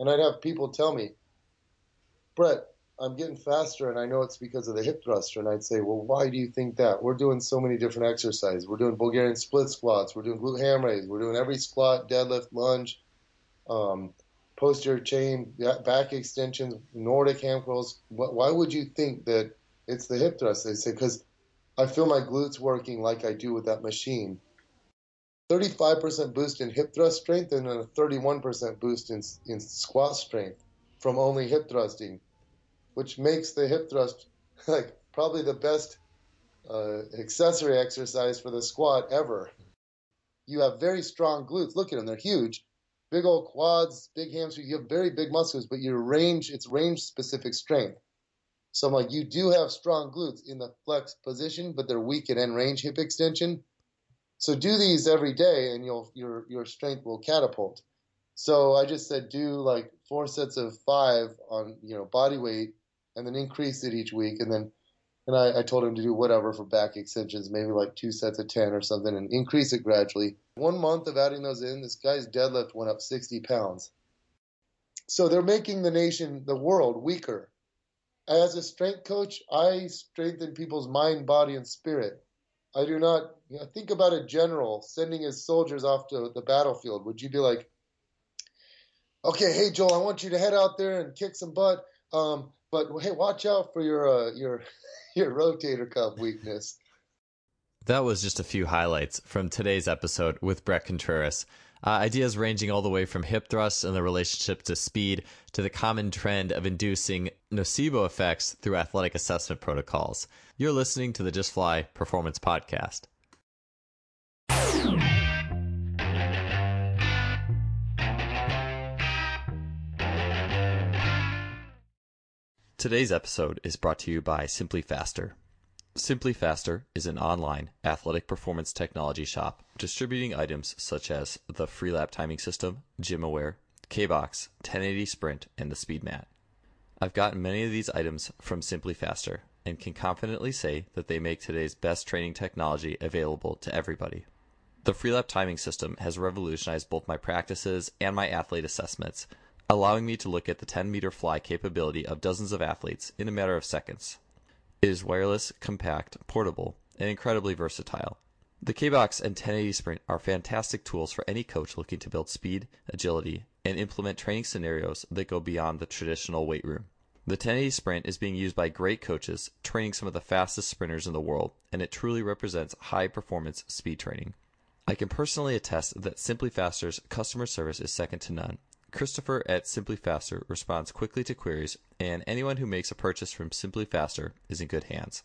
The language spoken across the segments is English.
And I'd have people tell me, Bret, I'm getting faster and I know it's because of the hip thruster. And I'd say, well, why do you think that? We're doing so many different exercises. We're doing Bulgarian split squats. We're doing glute ham raise. We're doing every squat, deadlift, lunge, um, posterior chain, back extensions, Nordic ham curls. Why would you think that it's the hip thrust? They say, because I feel my glutes working like I do with that machine. 35% boost in hip thrust strength and a 31% boost in, in squat strength from only hip thrusting, which makes the hip thrust like probably the best uh, accessory exercise for the squat ever. You have very strong glutes. Look at them; they're huge, big old quads, big hamstrings. You have very big muscles, but your range it's range specific strength. So I'm like, you do have strong glutes in the flex position, but they're weak at end range hip extension. So do these every day, and you'll your your strength will catapult. So I just said do like four sets of five on you know body weight, and then increase it each week, and then and I, I told him to do whatever for back extensions, maybe like two sets of ten or something, and increase it gradually. One month of adding those in, this guy's deadlift went up 60 pounds. So they're making the nation, the world, weaker. As a strength coach, I strengthen people's mind, body, and spirit. I do not you know, think about a general sending his soldiers off to the battlefield. Would you be like, okay, hey Joel, I want you to head out there and kick some butt, um, but hey, watch out for your uh, your your rotator cuff weakness. That was just a few highlights from today's episode with Bret Contreras. Uh, ideas ranging all the way from hip thrusts and the relationship to speed to the common trend of inducing nocebo effects through athletic assessment protocols. You're listening to the Just Fly Performance Podcast. Today's episode is brought to you by Simply Faster. Simply Faster is an online athletic performance technology shop distributing items such as the Freelap timing system, GymAware, K-Box, 1080 Sprint, and the SpeedMat. I've gotten many of these items from Simply Faster and can confidently say that they make today's best training technology available to everybody. The Freelap timing system has revolutionized both my practices and my athlete assessments, allowing me to look at the 10 meter fly capability of dozens of athletes in a matter of seconds. It is wireless, compact, portable, and incredibly versatile. The K-Box and 1080 Sprint are fantastic tools for any coach looking to build speed, agility, and implement training scenarios that go beyond the traditional weight room. The 1080 Sprint is being used by great coaches training some of the fastest sprinters in the world, and it truly represents high performance speed training. I can personally attest that Simply Faster's customer service is second to none, Christopher at Simply Faster responds quickly to queries, and anyone who makes a purchase from Simply Faster is in good hands.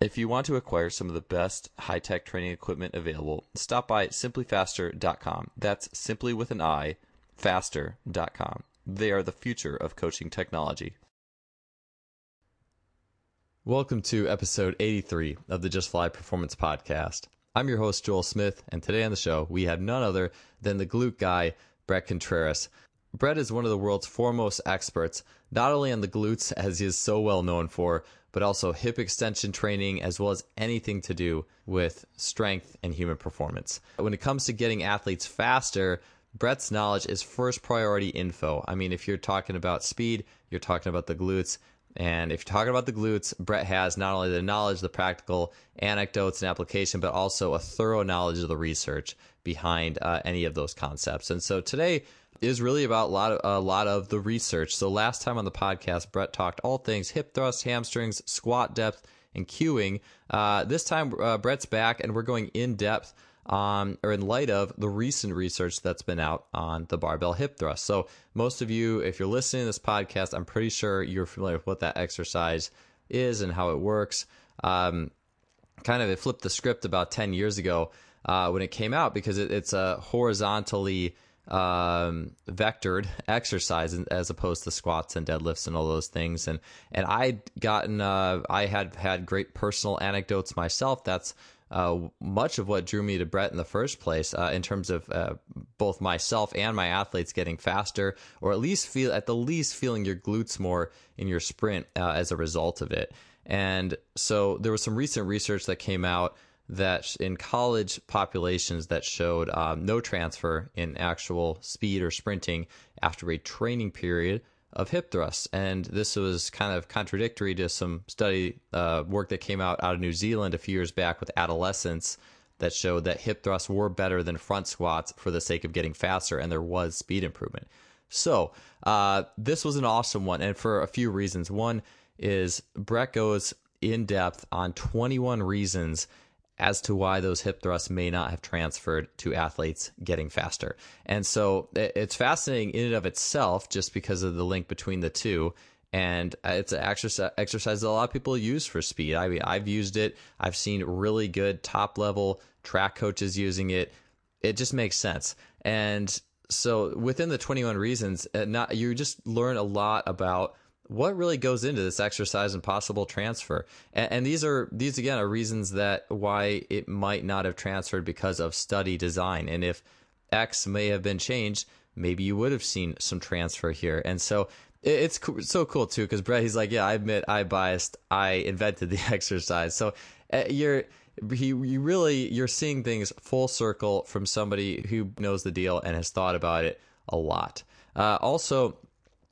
If you want to acquire some of the best high tech training equipment available, stop by simplyfaster.com. That's simply with an I, faster.com. They are the future of coaching technology. Welcome to episode 83 of the Just Fly Performance Podcast. I'm your host, Joel Smith, and today on the show, we have none other than the glute guy, Bret Contreras. Bret is one of the world's foremost experts, not only on the glutes, as he is so well known for, but also hip extension training, as well as anything to do with strength and human performance. When it comes to getting athletes faster, Bret's knowledge is first priority info. I mean, if you're talking about speed, you're talking about the glutes. And if you're talking about the glutes, Bret has not only the knowledge, the practical anecdotes and application, but also a thorough knowledge of the research behind uh, any of those concepts. And so today, is really about a lot of a lot of the research. So last time on the podcast, Bret talked all things hip thrust, hamstrings, squat depth, and cueing. Uh, this time, uh, Bret's back, and we're going in depth on or in light of the recent research that's been out on the barbell hip thrust. So most of you, if you're listening to this podcast, I'm pretty sure you're familiar with what that exercise is and how it works. Um, kind of it flipped the script about 10 years ago uh, when it came out because it, it's a horizontally um, vectored exercise as opposed to squats and deadlifts and all those things. And and I'd gotten uh, I had had great personal anecdotes myself. That's uh, much of what drew me to Bret in the first place, uh, in terms of uh, both myself and my athletes getting faster, or at least feel at the least feeling your glutes more in your sprint uh, as a result of it. And so there was some recent research that came out that in college populations that showed um, no transfer in actual speed or sprinting after a training period of hip thrusts. And this was kind of contradictory to some study uh, work that came out out of New Zealand a few years back with adolescents that showed that hip thrusts were better than front squats for the sake of getting faster, and there was speed improvement. So uh, this was an awesome one, and for a few reasons. One is Bret goes in depth on 21 reasons as to why those hip thrusts may not have transferred to athletes getting faster. And so it's fascinating in and of itself just because of the link between the two. And it's an exercise, exercise that a lot of people use for speed. I mean, I've used it. I've seen really good top level track coaches using it. It just makes sense. And so within the 21 reasons, uh, not, you just learn a lot about what really goes into this exercise and possible transfer? And, and, these are these again are reasons that why it might not have transferred because of study design. And if x may have been changed maybe you would have seen some transfer here. And so it, it's co- so cool too because bret he's like yeah i admit i biased. I invented the exercise. So uh, you're he you really you're seeing things full circle from somebody who knows the deal and has thought about it a lot. Uh, also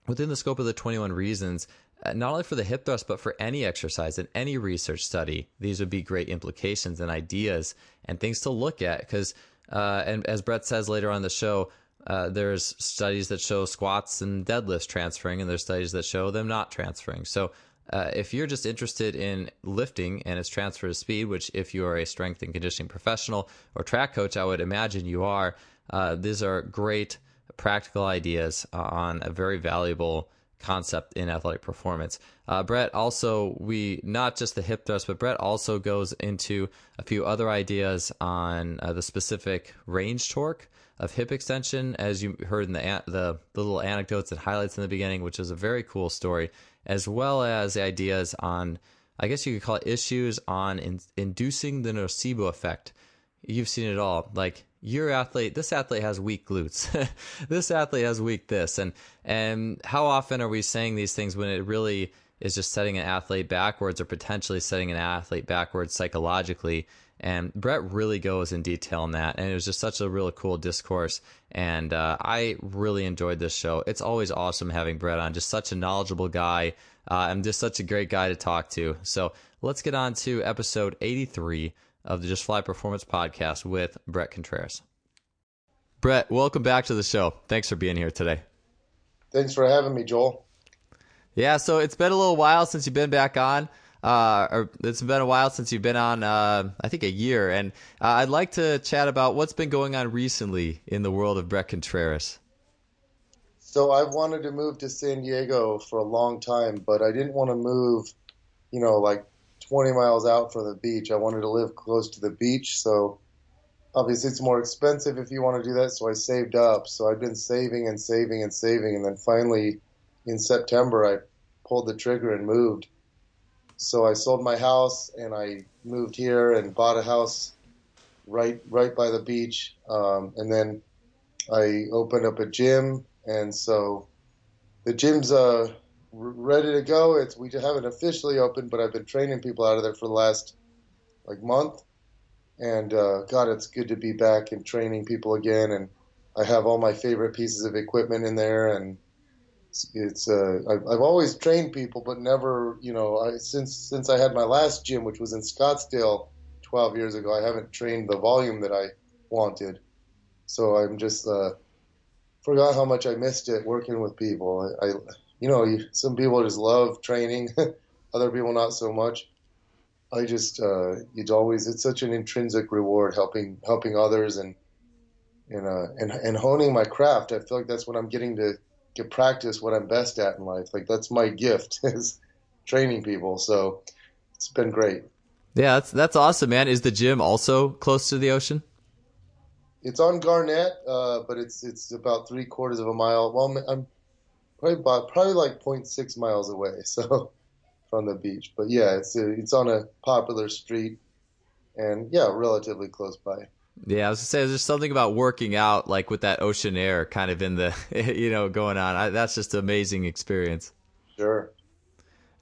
within the scope of the 21 reasons, uh, not only for the hip thrust, but for any exercise and any research study, these would be great implications and ideas and things to look at. Because, uh, and as Bret says later on the show, uh, there's studies that show squats and deadlifts transferring, and there's studies that show them not transferring. So, uh, if you're just interested in lifting and its transfer to speed, which if you are a strength and conditioning professional or track coach, I would imagine you are, uh, these are great practical ideas uh, on a very valuable concept in athletic performance. Uh, Bret also, we not just the hip thrust, but Bret also goes into a few other ideas on uh, the specific range torque of hip extension, as you heard in the, the, the little anecdotes and highlights in the beginning, which is a very cool story, as well as the ideas on, I guess you could call it issues on in, inducing the nocebo effect. You've seen it all, like your athlete this athlete has weak glutes. This athlete has weak this. And and how often are we saying these things when it really is just setting an athlete backwards or potentially setting an athlete backwards psychologically? And Bret really goes in detail on that. And it was just such a really cool discourse. And uh, I really enjoyed this show. It's always awesome having Bret on. Just such a knowledgeable guy. Uh, and just such a great guy to talk to. So let's get on to episode 83 of the Just Fly Performance podcast with Bret Contreras. Bret, welcome back to the show. Thanks for being here today. Thanks for having me, Joel. Yeah, so it's been a little while since you've been back on. Uh, or it's been a while since you've been on, uh, I think a year. And uh, I'd like to chat about what's been going on recently in the world of Bret Contreras. So I've wanted to move to San Diego for a long time, but I didn't want to move, you know, like 20 miles out from the beach. I wanted to live close to the beach, so obviously it's more expensive if you want to do that. So I saved up. So I've been saving and saving and saving, and then finally in September I pulled the trigger and moved. So I sold my house and I moved here and bought a house right right by the beach, um, and then I opened up a gym, and so the gym's uh, ready to go. It's we haven't officially opened, but I've been training people out of there for the last like month. And uh, God, it's good to be back and training people again. And I have all my favorite pieces of equipment in there, and it's, it's uh, I've, I've always trained people, but never, you know, I, since since I had my last gym, which was in Scottsdale 12 years ago, I haven't trained the volume that I wanted. So I'm just uh, forgot how much I missed it working with people. I, I you know, some people just love training, other people not so much. I just, uh, it's always, it's such an intrinsic reward helping, helping others and, and, uh, and, and honing my craft. I feel like that's what I'm getting to get practice what I'm best at in life. Like that's my gift is training people. So it's been great. Yeah, that's, that's awesome, man. Is the gym also close to the ocean? It's on Garnet, uh, but it's, it's about three quarters of a mile. Well, I'm, probably about, probably like 0.6 miles away. So from the beach, but yeah, it's a, it's on a popular street, and yeah, relatively close by. Yeah, I was gonna say there's something about working out like with that ocean air kind of in the you know going on. I, that's just an amazing experience. Sure.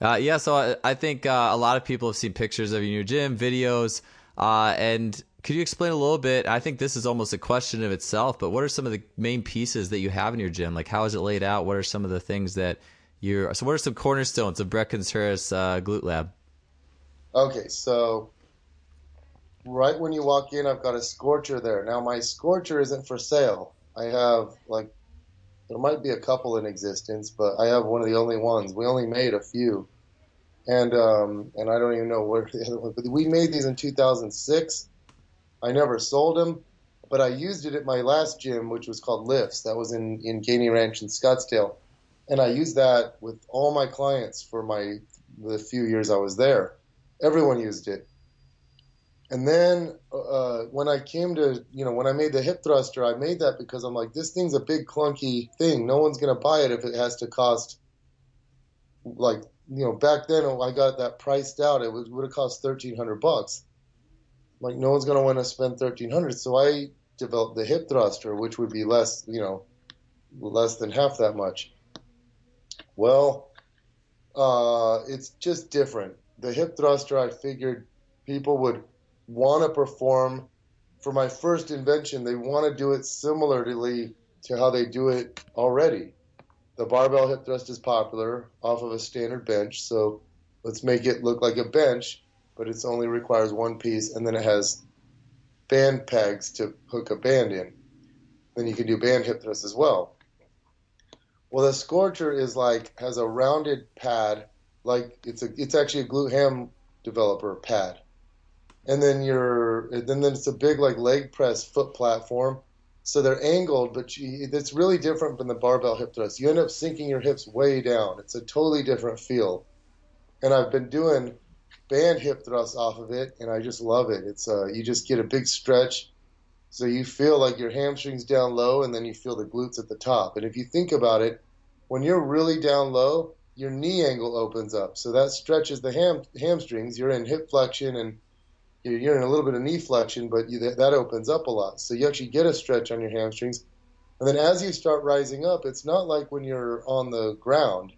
Uh, yeah, so I, I think uh, a lot of people have seen pictures of your new gym, videos. Uh, and could you explain a little bit? I think this is almost a question of itself, but what are some of the main pieces that you have in your gym? Like, how is it laid out? What are some of the things that you're. So, what are some cornerstones of Bret Contreras uh, Glute Lab? Okay, so right when you walk in, I've got a scorcher there. Now, my scorcher isn't for sale. I have, like, there might be a couple in existence, but I have one of the only ones. We only made a few. And um, and I don't even know where the other one. But we made these in 2006. I never sold them, but I used it at my last gym, which was called Lifts. That was in in Gainey Ranch in Scottsdale, and I used that with all my clients for my the few years I was there. Everyone used it. And then uh, when I came to, you know, when I made the hip thruster, I made that because I'm like, this thing's a big clunky thing. No one's going to buy it if it has to cost, like, you know, back then I got that priced out. It would have cost thirteen hundred bucks. Like, no one's going to want to spend thirteen hundred. So I developed the hip thruster, which would be less, you know, less than half that much. Well, uh, it's just different. The hip thruster, I figured people would want to perform for my first invention, they want to do it similarly to how they do it already. The barbell hip thrust is popular off of a standard bench, so let's make it look like a bench, but it only requires one piece, and then it has band pegs to hook a band in. Then you can do band hip thrusts as well. Well, the Scorcher is like has a rounded pad, like it's a it's actually a glute ham developer pad and then you're then then it's a big like leg press foot platform. So they're angled, but you, it's really different from the barbell hip thrust. You end up sinking your hips way down. It's a totally different feel. And I've been doing band hip thrusts off of it, and I just love it. It's uh, you just get a big stretch, so you feel like your hamstrings down low, and then you feel the glutes at the top. And if you think about it, when you're really down low, your knee angle opens up, so that stretches the ham hamstrings. You're in hip flexion and you're in a little bit of knee flexion, but you, that opens up a lot. So you actually get a stretch on your hamstrings. And then as you start rising up, it's not like when you're on the ground.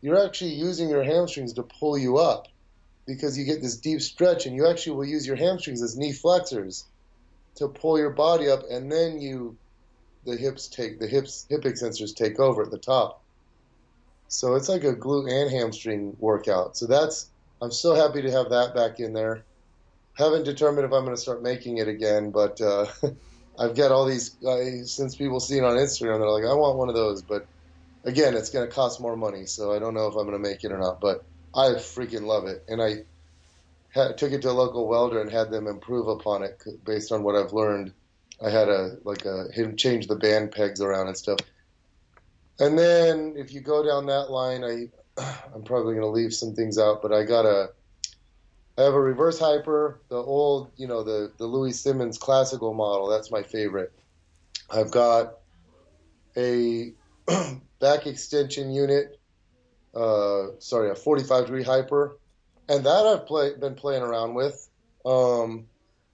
You're actually using your hamstrings to pull you up because you get this deep stretch, and you actually will use your hamstrings as knee flexors to pull your body up, and then you, the hips take the hips hip extensors take over at the top. So it's like a glute and hamstring workout. So that's I'm so happy to have that back in there haven't determined if I'm going to start making it again, but uh, I've got all these uh, since people see it on Instagram. They're like, I want one of those, but again, it's going to cost more money, so I don't know if I'm going to make it or not. But I freaking love it, and I took it to a local welder and had them improve upon it based on what I've learned. I had a like a him change the band pegs around and stuff. And then if you go down that line, I I'm probably going to leave some things out, but I got a I have a reverse hyper, the old, you know, the, the Louie Simmons classical model. That's my favorite. I've got a back extension unit, uh, sorry, a 45 degree hyper, and that I've play, been playing around with. Um,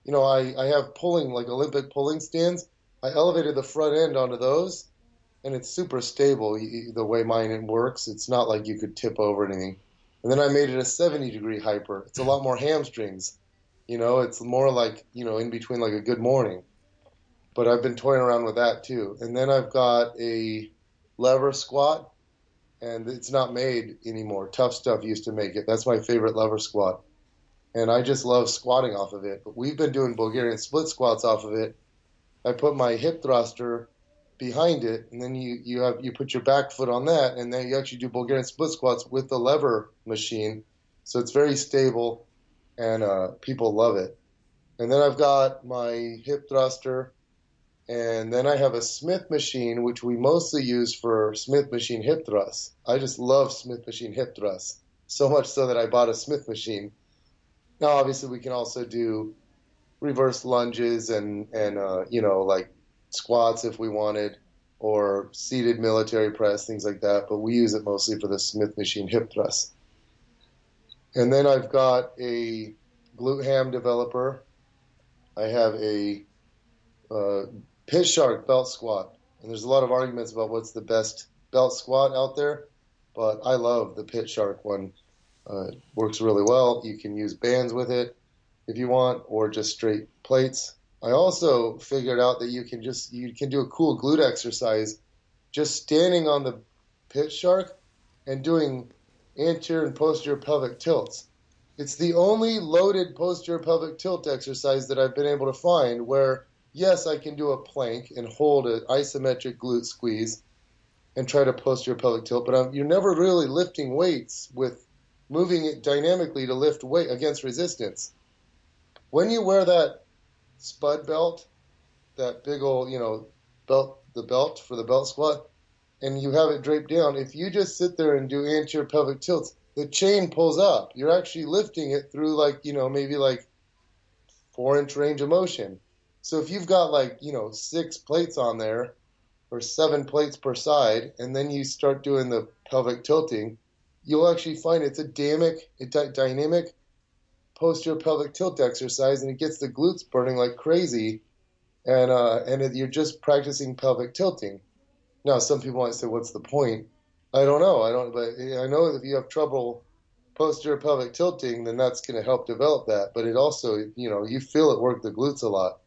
you know, I, I have pulling, like Olympic pulling stands. I elevated the front end onto those, and it's super stable the way mine works. It's not like you could tip over anything. And then I made it a 70 degree hyper. It's a lot more hamstrings. You know, it's more like, you know, in between like a good morning. But I've been toying around with that too. And then I've got a lever squat, and it's not made anymore. Tough Stuff used to make it. That's my favorite lever squat. And I just love squatting off of it. But we've been doing Bulgarian split squats off of it. I put my hip thruster behind it, and then you you have you put your back foot on that, and then you actually do Bulgarian split squats with the lever machine. So it's very stable, and uh, people love it. And then I've got my hip thruster, and then I have a Smith machine, which we mostly use for Smith machine hip thrusts. I just love Smith machine hip thrusts so much so that I bought a Smith machine. Now, obviously, we can also do reverse lunges and and uh, you know like squats if we wanted, or seated military press, things like that. But we use it mostly for the Smith machine hip thrust. And then I've got a glute ham developer. I have a uh, Pit Shark belt squat. And there's a lot of arguments about what's the best belt squat out there, but I love the Pit Shark one. Uh, it works really well. You can use bands with it. if you want, or just straight plates. I also figured out that you can just you can do a cool glute exercise just standing on the pit shark and doing anterior and posterior pelvic tilts. It's the only loaded posterior pelvic tilt exercise that I've been able to find where yes, I can do a plank and hold an isometric glute squeeze and try to posterior pelvic tilt, but I'm, you're never really lifting weights with moving it dynamically to lift weight against resistance. When you wear that spud belt, that big old, you know, belt, the belt for the belt squat, and you have it draped down, if you just sit there and do anterior pelvic tilts, the chain pulls up. You're actually lifting it through like, you know, maybe like four inch range of motion. So if you've got like, you know, six plates on there or seven plates per side, and then you start doing the pelvic tilting, you'll actually find it's a dynamic, a dynamic posterior pelvic tilt exercise, and it gets the glutes burning like crazy, and uh, and it, you're just practicing pelvic tilting. Now, some people might say, "What's the point?" I don't know. I don't, but I know if you have trouble posterior pelvic tilting, then that's going to help develop that. But it also, you know, you feel it work the glutes a lot.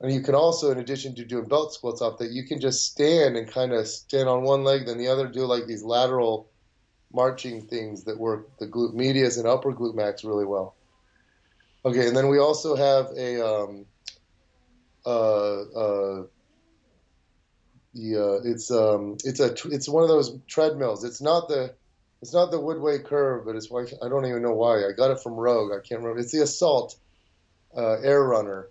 And you can also, in addition to doing belt squats off that, you can just stand and kind of stand on one leg, then the other, do like these lateral marching things that work the glute medius and upper glute max really well. Okay, and then we also have a um, uh, uh, the uh, it's um it's a it's one of those treadmills. It's not the it's not the Woodway curve, but it's I don't even know why. I got it from Rogue. I can't remember. It's the Assault uh, Air Runner.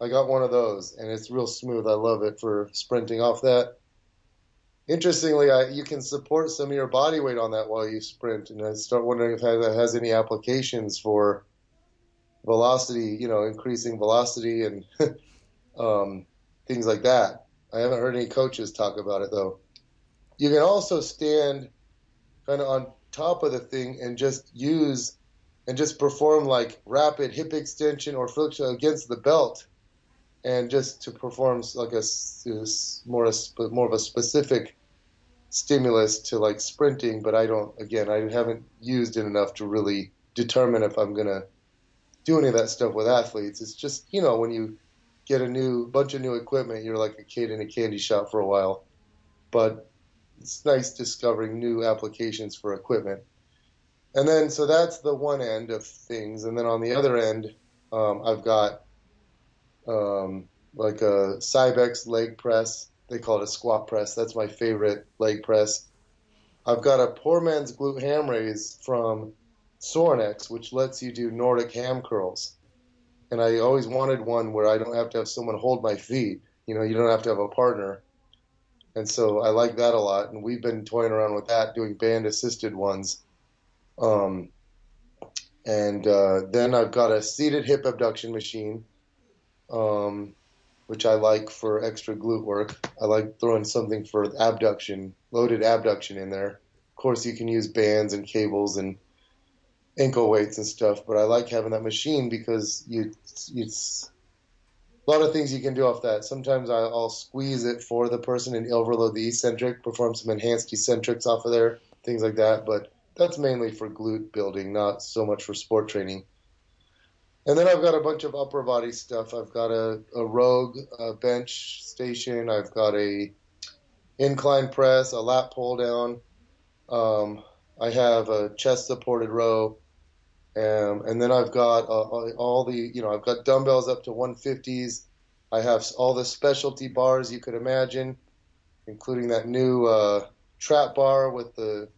I got one of those, and it's real smooth. I love it for sprinting off that. Interestingly, I, you can support some of your body weight on that while you sprint, and I start wondering if that has any applications for velocity. You know, increasing velocity and um, things like that. I haven't heard any coaches talk about it though. You can also stand kind of on top of the thing and just use and just perform like rapid hip extension or flexion against the belt and just to perform like a more a, more of a specific stimulus to like sprinting but I don't again I haven't used it enough to really determine if I'm to do any of that stuff with athletes it's just you know when you get a new bunch of new equipment, you're like a kid in a candy shop for a while. But it's nice discovering new applications for equipment. And then, so that's the one end of things. And then on the other end, um, I've got um, like a Cybex leg press. They call it a squat press. That's my favorite leg press. I've got a poor man's glute ham raise from Sorinex, which lets you do Nordic ham curls and I always wanted one where I don't have to have someone hold my feet. You know, you don't have to have a partner. And so I like that a lot. And we've been toying around with that, doing band assisted ones. Um, and uh, then I've got a seated hip abduction machine, um, which I like for extra glute work. I like throwing something for abduction, loaded abduction in there. Of course, you can use bands and cables and ankle weights and stuff. But I like having that machine because you it's a lot of things you can do off that. Sometimes I'll squeeze it for the person and overload the eccentric, perform some enhanced eccentrics off of there, things like that. But that's mainly for glute building, not so much for sport training. And then I've got a bunch of upper body stuff. I've got a, a Rogue a bench station. I've got a incline press, a lat pull down. Um, I have a chest supported row. Um, and then I've got uh, all the, you know, I've got dumbbells up to 150s. I have all the specialty bars you could imagine, including that new uh, trap bar with the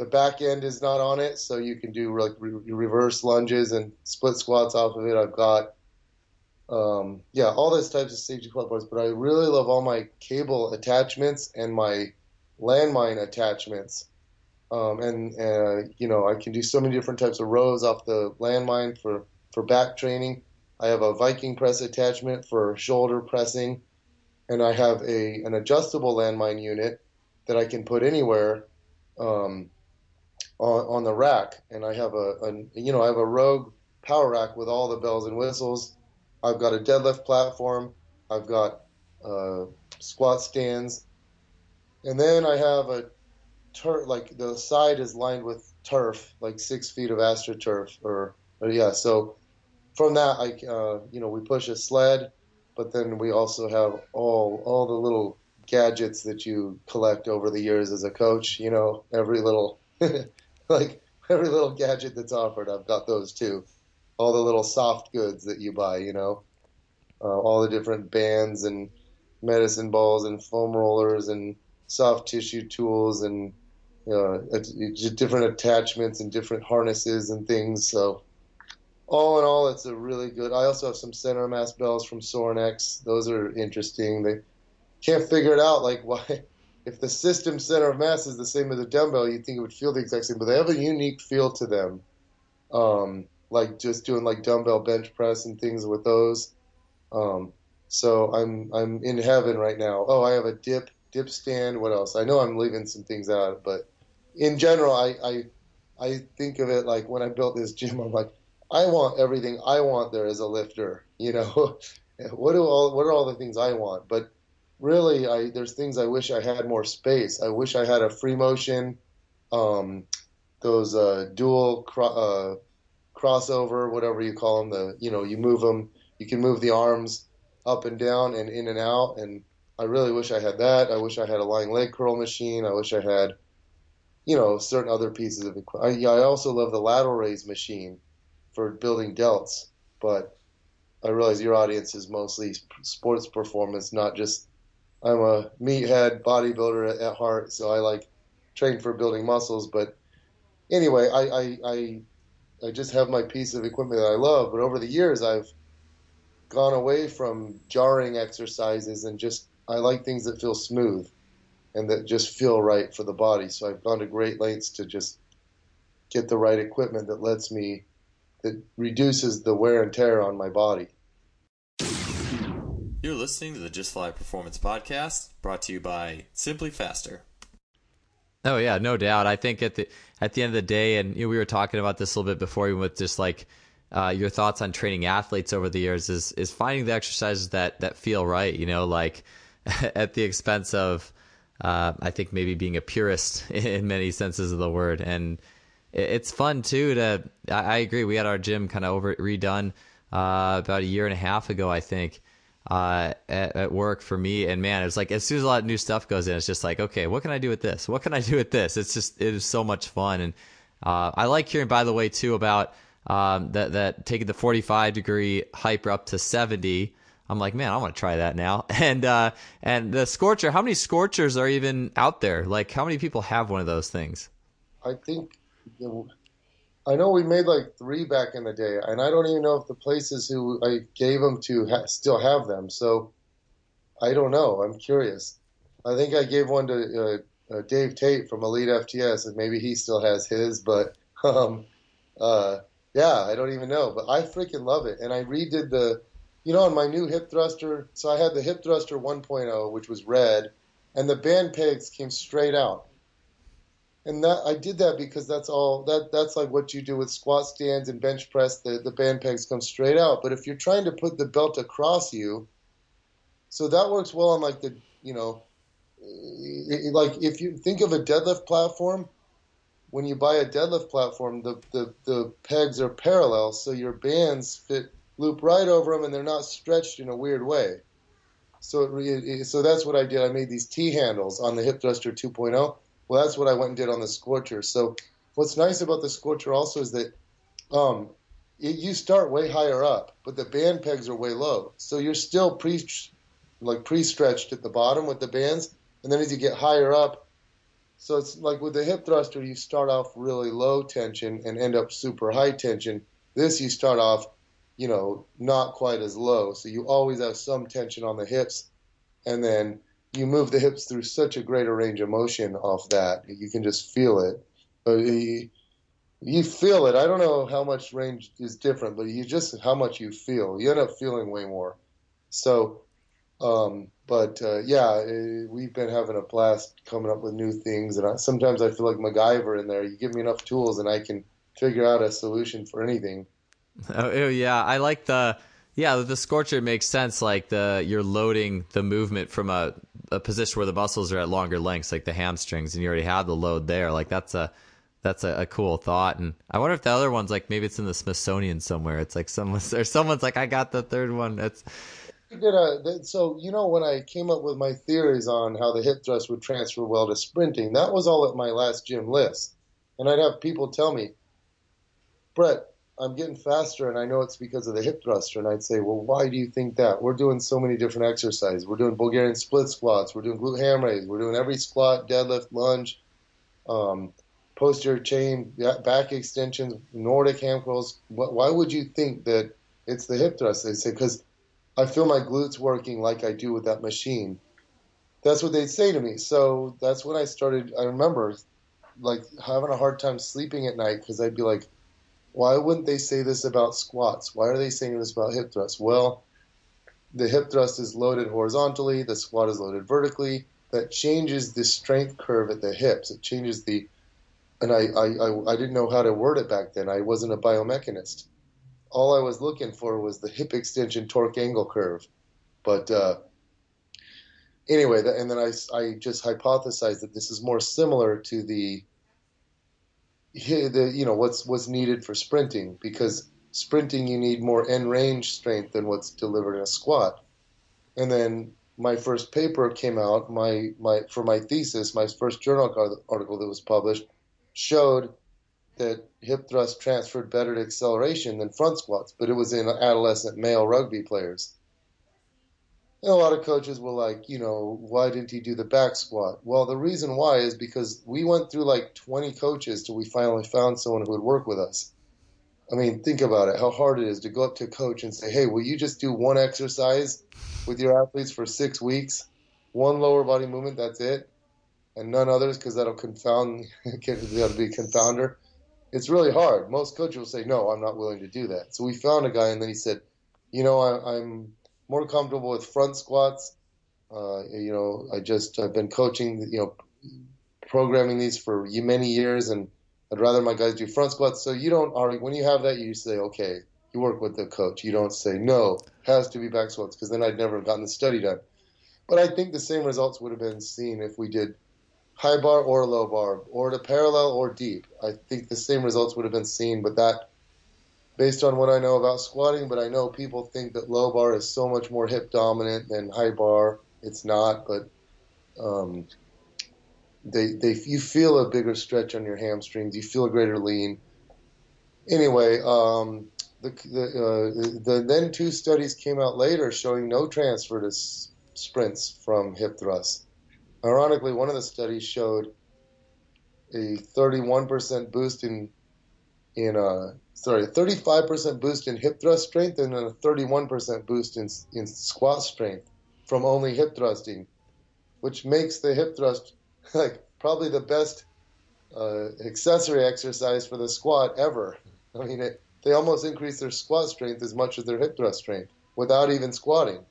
the back end is not on it, so you can do like re- reverse lunges and split squats off of it. I've got, um, yeah, all those types of safety squat bars. But I really love all my cable attachments and my landmine attachments. Um, and uh, you know I can do so many different types of rows off the landmine for for back training. I have a Viking press attachment for shoulder pressing, and I have a an adjustable landmine unit that I can put anywhere um, on, on the rack. And I have a, a you know I have a Rogue power rack with all the bells and whistles. I've got a deadlift platform. I've got uh, squat stands, and then I have a turf, like the side is lined with turf, like six feet of astroturf, or, or yeah. So from that, I uh, you know we push a sled, but then we also have all all the little gadgets that you collect over the years as a coach. You know, every little like every little gadget that's offered, I've got those too. All the little soft goods that you buy, you know, uh, all the different bands and medicine balls and foam rollers and soft tissue tools and uh, different attachments and different harnesses and things. So all in all, it's a really good. I also have some center mass bells from Sorinex. Those are interesting. They can't figure it out. Like why, if the system center of mass is the same as a dumbbell, you'd think it would feel the exact same, but they have a unique feel to them. Um, like just doing like dumbbell bench press and things with those. Um, so I'm I'm in heaven right now. Oh, I have a dip dip stand. What else? I know I'm leaving some things out, but in general, I I, I think of it like when I built this gym, I'm like, I want everything I want there as a lifter. You know, what do all what are all the things I want? But really, I there's things I wish I had more space. I wish I had a free motion, um, those uh, dual cro- uh, crossover, whatever you call them. The you know you move them, you can move the arms up and down and in and out. And I really wish I had that. I wish I had a lying leg curl machine. I wish I had, you know, certain other pieces of equipment. I, I also love the lateral raise machine for building delts, but I realize your audience is mostly sports performance, not just. I'm a meathead bodybuilder at, heart, so I like train for building muscles. But anyway, I, I, I I just have my piece of equipment that I love. But over the years, I've gone away from jarring exercises and just I like things that feel smooth and that just feel right for the body. So I've gone to great lengths to just get the right equipment that lets me that reduces the wear and tear on my body. You're listening to the Just Fly Performance Podcast, brought to you by Simply Faster. Oh yeah, no doubt. I think at the at the end of the day, and you know, we were talking about this a little bit before, even with just like uh, your thoughts on training athletes over the years is is finding the exercises that that feel right. You know, like at the expense of uh, I think maybe being a purist in many senses of the word, and it's fun too. To I, agree. We had our gym kind of over redone uh, about a year and a half ago, I think. Uh, at, at, work for me. And man, it's like as soon as a lot of new stuff goes in, it's just like, okay, what can I do with this? What can I do with this? It's just it is so much fun, and uh, I like hearing, by the way, too about um, that that taking the 45 degree hyper up to 70. I'm like, man, I want to try that now. And uh, and the scorcher, how many scorchers are even out there? Like, how many people have one of those things? I think, I know we made like three back in the day, and I don't even know if the places who I gave them to ha- still have them. So I don't know. I'm curious. I think I gave one to uh, uh, Dave Tate from Elite FTS, and maybe he still has his. But um, uh, yeah, I don't even know, but I freaking love it. And I redid the, you know, on my new hip thruster. So I had the hip thruster 1.0, which was red, and the band pegs came straight out. And that I did that because that's all that that's like what you do with squat stands and bench press. The the band pegs come straight out. But if you're trying to put the belt across you, so that works well on like the you know, like if you think of a deadlift platform when you buy a deadlift platform, the, the, the pegs are parallel, so your bands fit loop right over them, and they're not stretched in a weird way. So it, it, so that's what I did. I made these T handles on the Hip Thruster 2.0. Well, that's what I went and did on the Scorcher. So what's nice about the Scorcher also is that um, it, you start way higher up, but the band pegs are way low. So you're still pre like pre-stretched at the bottom with the bands, and then as you get higher up, so it's like with the hip thruster, you start off really low tension and end up super high tension. This you start off, you know, not quite as low. So you always have some tension on the hips, and then you move the hips through such a greater range of motion off that you can just feel it. You, feel it. I don't know how much range is different, but you just how much you feel. You end up feeling way more. So um, but uh, yeah, it, uh, we've been having a blast coming up with new things, and I, sometimes I feel like MacGyver in there. You give me enough tools, and I can figure out a solution for anything. Oh yeah, I like the yeah the scorcher makes sense. Like the you're loading the movement from a a position where the muscles are at longer lengths, like the hamstrings, and you already have the load there. Like that's a that's a, a, cool thought. And I wonder if the other one's like maybe it's in the Smithsonian somewhere. It's like someone's or someone's like I got the third one. That's so you know when I came up with my theories on how the hip thrust would transfer well to sprinting, that was all at my last gym Lifts, and I'd have people tell me, Bret, I'm getting faster, and I know it's because of the hip thruster. And I'd say, well, why do you think that? We're doing so many different exercises. We're doing Bulgarian split squats. We're doing glute ham raise. We're doing every squat, deadlift, lunge, um, posterior chain, back extensions, Nordic ham curls. Why would you think that it's the hip thrust? They say because I feel my glutes working like I do with that machine. That's what they'd say to me. So that's when I started. I remember like having a hard time sleeping at night because I'd be like why wouldn't they say this about squats? Why are they saying this about hip thrust? Well, the hip thrust is loaded horizontally, the squat is loaded vertically. That changes the strength curve at the hips. It changes the, and I, I, I, I didn't know how to word it back then. I wasn't a biomechanist. All I was looking for was the hip extension torque angle curve. But uh, anyway, and then I, I just hypothesized that this is more similar to the the you know what's what's needed for sprinting because sprinting you need more end range strength than what's delivered in a squat. And then my first paper came out, my my for my thesis, my first journal article that was published showed that hip thrust transferred better to acceleration than front squats, but it was in adolescent male rugby players. A lot of coaches were like, you know, why didn't he do the back squat? Well, the reason why is because we went through like 20 coaches till we finally found someone who would work with us. I mean, think about it, how hard it is to go up to a coach and say, hey, will you just do one exercise with your athletes for six weeks? One lower body movement, that's it, and none others because that'll confound, that'll be a confounder. It's really hard. Most coaches will say, no, I'm not willing to do that. So we found a guy, and then he said, you know, I, I'm more comfortable with front squats. Uh, you know, I just I've been coaching, you know, programming these for many years, and I'd rather my guys do front squats. So you don't already when you have that, you say, okay, you work with the coach. You don't say no, has to be back squats because then I'd never have gotten the study done. But I think the same results would have been seen if we did high bar or low bar, or to parallel or deep. I think the same results would have been seen, but that based on what I know about squatting, but I know people think that low bar is so much more hip dominant than high bar. It's not, but um, they they you feel a bigger stretch on your hamstrings. You feel a greater lean. Anyway, um, the the, uh, the then two studies came out later showing no transfer to sprints from hip thrust. Ironically, one of the studies showed a 31% boost in in uh, sorry, a 35% boost in hip thrust strength and a 31% boost in, in squat strength from only hip thrusting, which makes the hip thrust like probably the best uh, accessory exercise for the squat ever. I mean, it, they almost increase their squat strength as much as their hip thrust strength without even squatting.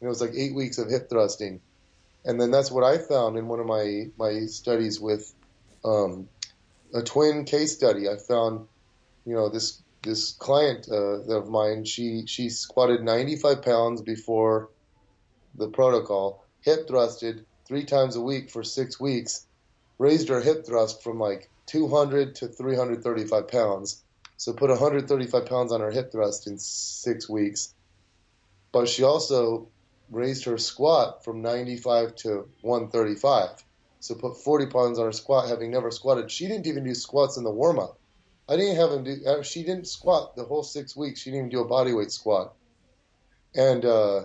It was like eight weeks of hip thrusting. And then that's what I found in one of my, my studies with um, a twin case study. I found you know this this client uh, of mine she she squatted 95 pounds before the protocol hip thrusted three times a week for six weeks raised her hip thrust from like 200 to 335 pounds. So put 135 pounds on her hip thrust in six weeks. But she also raised her squat from 95 to 135 so put 40 pounds on her squat having never squatted she didn't even do squats in the warm-up I didn't have him do. Uh, she didn't squat the whole six weeks. She didn't even do a body weight squat, and uh,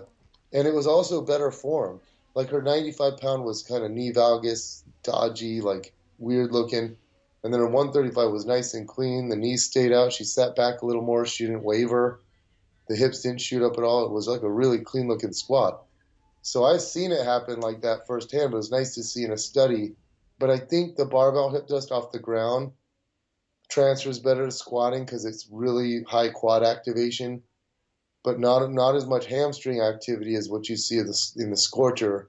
and it was also better form. Like her 95 pound was kind of knee valgus, dodgy, like weird looking, and then her 135 was nice and clean. The knees stayed out. She sat back a little more. She didn't waver. The hips didn't shoot up at all. It was like a really clean looking squat. So I've seen it happen like that firsthand. But it was nice to see in a study. But I think the barbell hip thrust off the ground transfers better to squatting because it's really high quad activation, but not not as much hamstring activity as what you see in the, in the scorcher.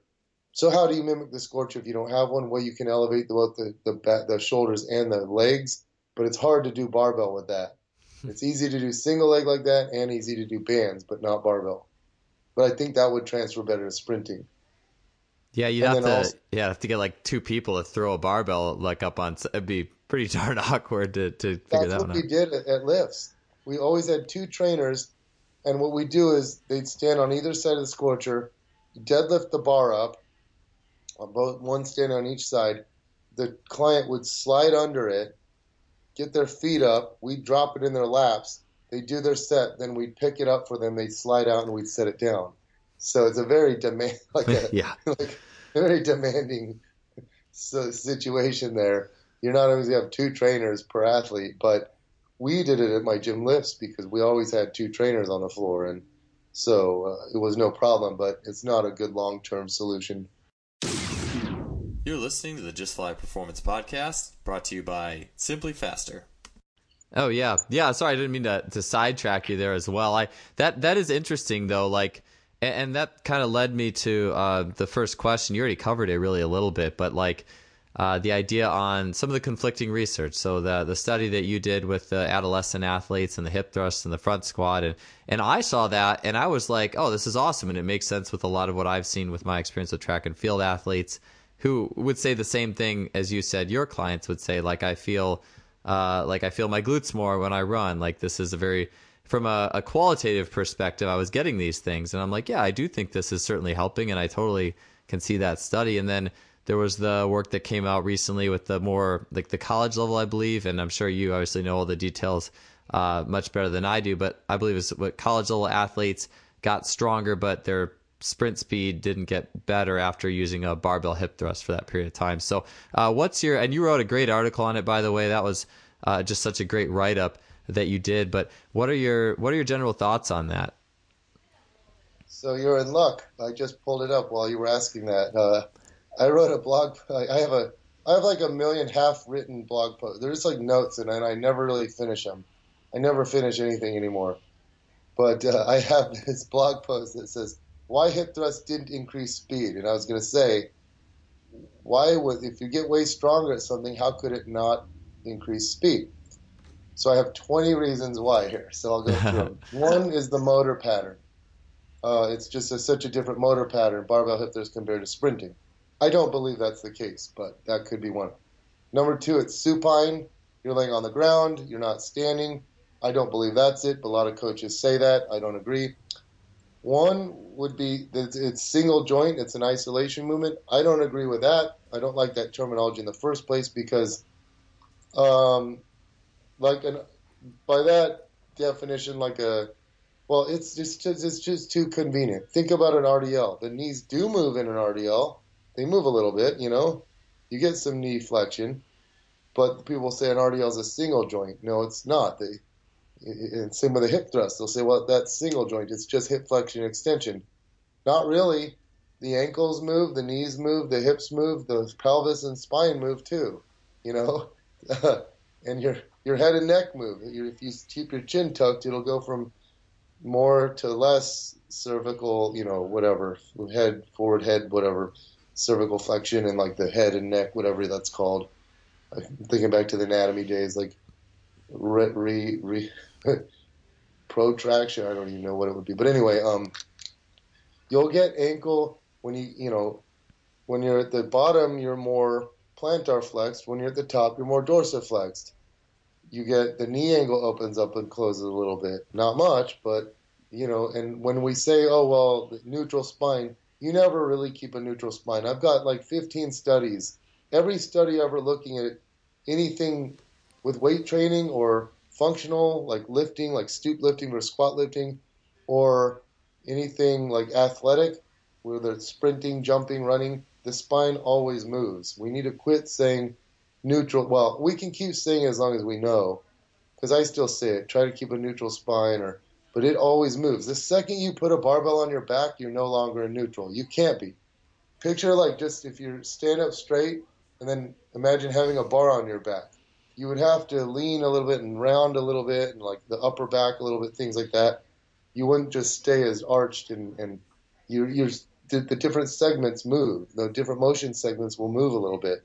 So how do you mimic the scorcher if you don't have one? Well, you can elevate both the the, the shoulders and the legs, but it's hard to do barbell with that. Hmm. It's easy to do single leg like that and easy to do bands, but not barbell. But I think that would transfer better to sprinting. Yeah, you'd and have to also, yeah have to get like two people to throw a barbell like up on. It'd be pretty darn awkward to, to figure that one out. That's that what we did at, at lifts. We always had two trainers, and what we do is they'd stand on either side of the scorcher, deadlift the bar up, on both one standing on each side. The client would slide under it, get their feet up. We'd drop it in their laps. They do their set, then we'd pick it up for them. They'd slide out and we'd set it down. So it's a very demand, like a yeah. like very demanding so, situation there. You're not always have two trainers per athlete, but we did it at my gym Lifts because we always had two trainers on the floor, and so uh, it was no problem. But it's not a good long term solution. You're listening to the Just Fly Performance Podcast, brought to you by Simply Faster. Oh yeah, yeah. Sorry, I didn't mean to, to sidetrack you there as well. I that that is interesting though. Like, and, and that kind of led me to uh, the first question. You already covered it really a little bit, but like uh, the idea on some of the conflicting research. So the the study that you did with the adolescent athletes and the hip thrust and the front squat, and and I saw that and I was like, oh, this is awesome, and it makes sense with a lot of what I've seen with my experience with track and field athletes who would say the same thing as you said your clients would say like i feel uh, like i feel my glutes more when i run. Like this is a very from a, a, qualitative perspective i was getting these things and i'm like yeah i do think this is certainly helping and i totally can see that study. And then there was the work that came out recently with the more like the college level i believe and i'm sure you obviously know all the details uh, much better than i do but i believe it's what college level athletes got stronger but their sprint speed didn't get better after using a barbell hip thrust for that period of time. So, uh, what's your and you wrote a great article on it, by the way. That was uh, just such a great write up that you did. But what are your what are your general thoughts on that? So you're in luck. I just pulled it up while you were asking that. Uh, I wrote a blog. I have a I have like a million half written blog posts. There's like notes, and I never really finish them. I never finish anything anymore. But uh, I have this blog post that says why hip thrust didn't increase speed. And I was going to say, why would if you get way stronger at something, how could it not increase speed? So I have 20 reasons why here. So I'll go through them. One is the motor pattern. Uh, it's just a, such a different motor pattern, barbell hip thrust compared to sprinting. I don't believe that's the case, but that could be one. Number two, it's supine. You're laying on the ground. You're not standing. I don't believe that's it, but a lot of coaches say that. I don't agree. One would be that it's single joint, it's an isolation movement. I don't agree with that. I don't like that terminology in the first place because, um, like an, by that definition, like a, well, it's just it's just too convenient. Think about an RDL. The knees do move in an RDL. They move a little bit, you know. You get some knee flexion, but people say an RDL is a single joint. No, it's not. They and same with a hip thrust. They'll say, well, that's single joint. It's just hip flexion extension. Not really. The ankles move, the knees move, the hips move, the pelvis and spine move too. You know, and your your head and neck move. If you keep your chin tucked, it'll go from more to less cervical. You know, whatever head, forward head, whatever cervical flexion, and like the head and neck, whatever that's called. I'm thinking back to the anatomy days, like re, re, re protraction. I don't even know what it would be, but anyway, um, you'll get ankle when you you know when you're at the bottom, you're more plantar flexed. When you're at the top, you're more dorsiflexed. You get the knee angle opens up and closes a little bit, not much, but you know. And when we say, oh well, neutral spine, you never really keep a neutral spine. I've got like 15 studies. Every study ever looking at anything with weight training or functional, like lifting, like stoop lifting or squat lifting, or anything like athletic, whether it's sprinting, jumping, running, the spine always moves. We need to quit saying neutral. Well, we can keep saying as long as we know, because I still say it. Try to keep a neutral spine, or but it always moves. The second you put a barbell on your back, you're no longer in neutral. You can't be. Picture like just if you stand up straight, and then imagine having a bar on your back you would have to lean a little bit and round a little bit and like the upper back a little bit, things like that. You wouldn't just stay as arched and, and you, you're, the, the different segments move. The different motion segments will move a little bit.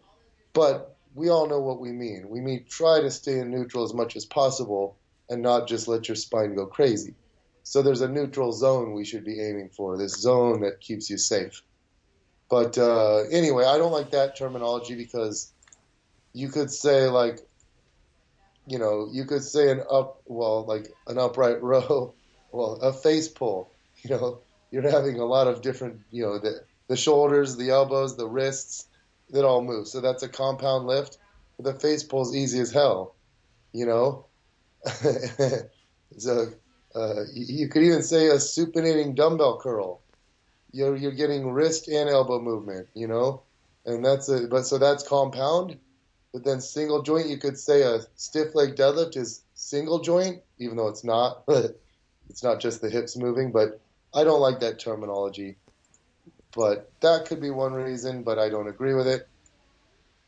But we all know what we mean. We mean try to stay in neutral as much as possible and not just let your spine go crazy. So there's a neutral zone we should be aiming for, this zone that keeps you safe. But uh, anyway, I don't like that terminology because you could say like you know, you could say an up, well, like an upright row, well, a face pull. You know, you're having a lot of different, you know, the the shoulders, the elbows, the wrists, that all move. So that's a compound lift. The face pull pull's easy as hell. You know, so uh, you could even say a supinating dumbbell curl. You're you're getting wrist and elbow movement. You know, and that's a but so that's compound. But then single joint, you could say a stiff leg deadlift is single joint, even though it's not. it's not just the hips moving, but I don't like that terminology. But that could be one reason, but I don't agree with it.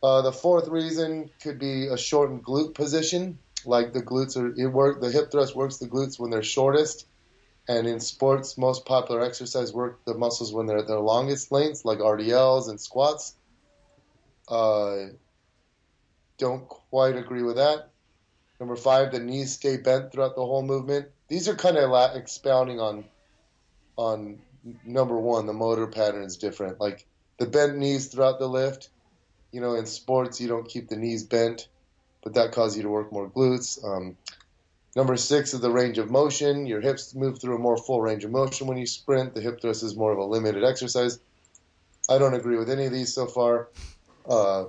Uh, the fourth reason could be a shortened glute position, like the glutes are it work. The hip thrust works the glutes when they're shortest, and in sports, most popular exercise work the muscles when they're at their longest lengths, like RDLs and squats. Uh, don't quite agree with that. Number five, the knees stay bent throughout the whole movement. These are kind of expounding on on number one. The motor pattern is different. Like the bent knees throughout the lift. You know, in sports, you don't keep the knees bent, but that causes you to work more glutes. Um, number six is the range of motion. Your hips move through a more full range of motion when you sprint. The hip thrust is more of a limited exercise. I don't agree with any of these so far. Uh,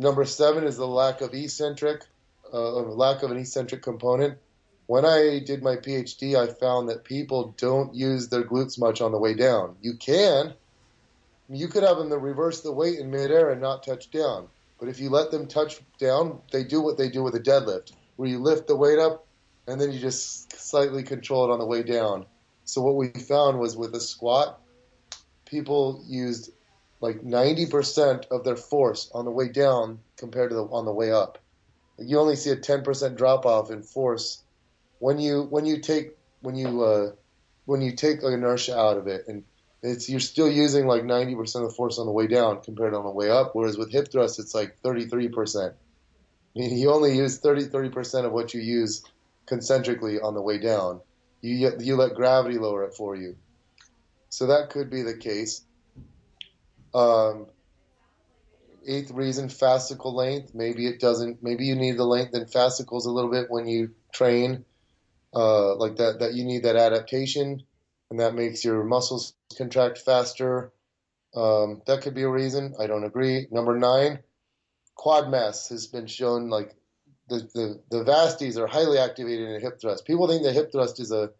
Number seven is the lack of eccentric, uh, lack of an eccentric component. When I did my PhD, I found that people don't use their glutes much on the way down. You can. You could have them reverse the weight in midair and not touch down. But if you let them touch down, they do what they do with a deadlift, where you lift the weight up and then you just slightly control it on the way down. So what we found was with a squat, people used like 90% of their force on the way down compared to the, on the way up. You only see a 10% drop off in force when you when you take when you uh, when you take inertia out of it, and it's you're still using like 90% of the force on the way down compared on the way up. Whereas with hip thrust, it's like 33%. I mean, you only use 30 30% of what you use concentrically on the way down. You you let gravity lower it for you. So that could be the case. Um, eighth reason, fascicle length. Maybe it doesn't. Maybe you need the length in fascicles a little bit when you train, uh, like that. That you need that adaptation, and that makes your muscles contract faster. Um, that could be a reason. I don't agree. Number nine, quad mass has been shown like the, the, the vasties are highly activated in hip thrust. People think the hip thrust is a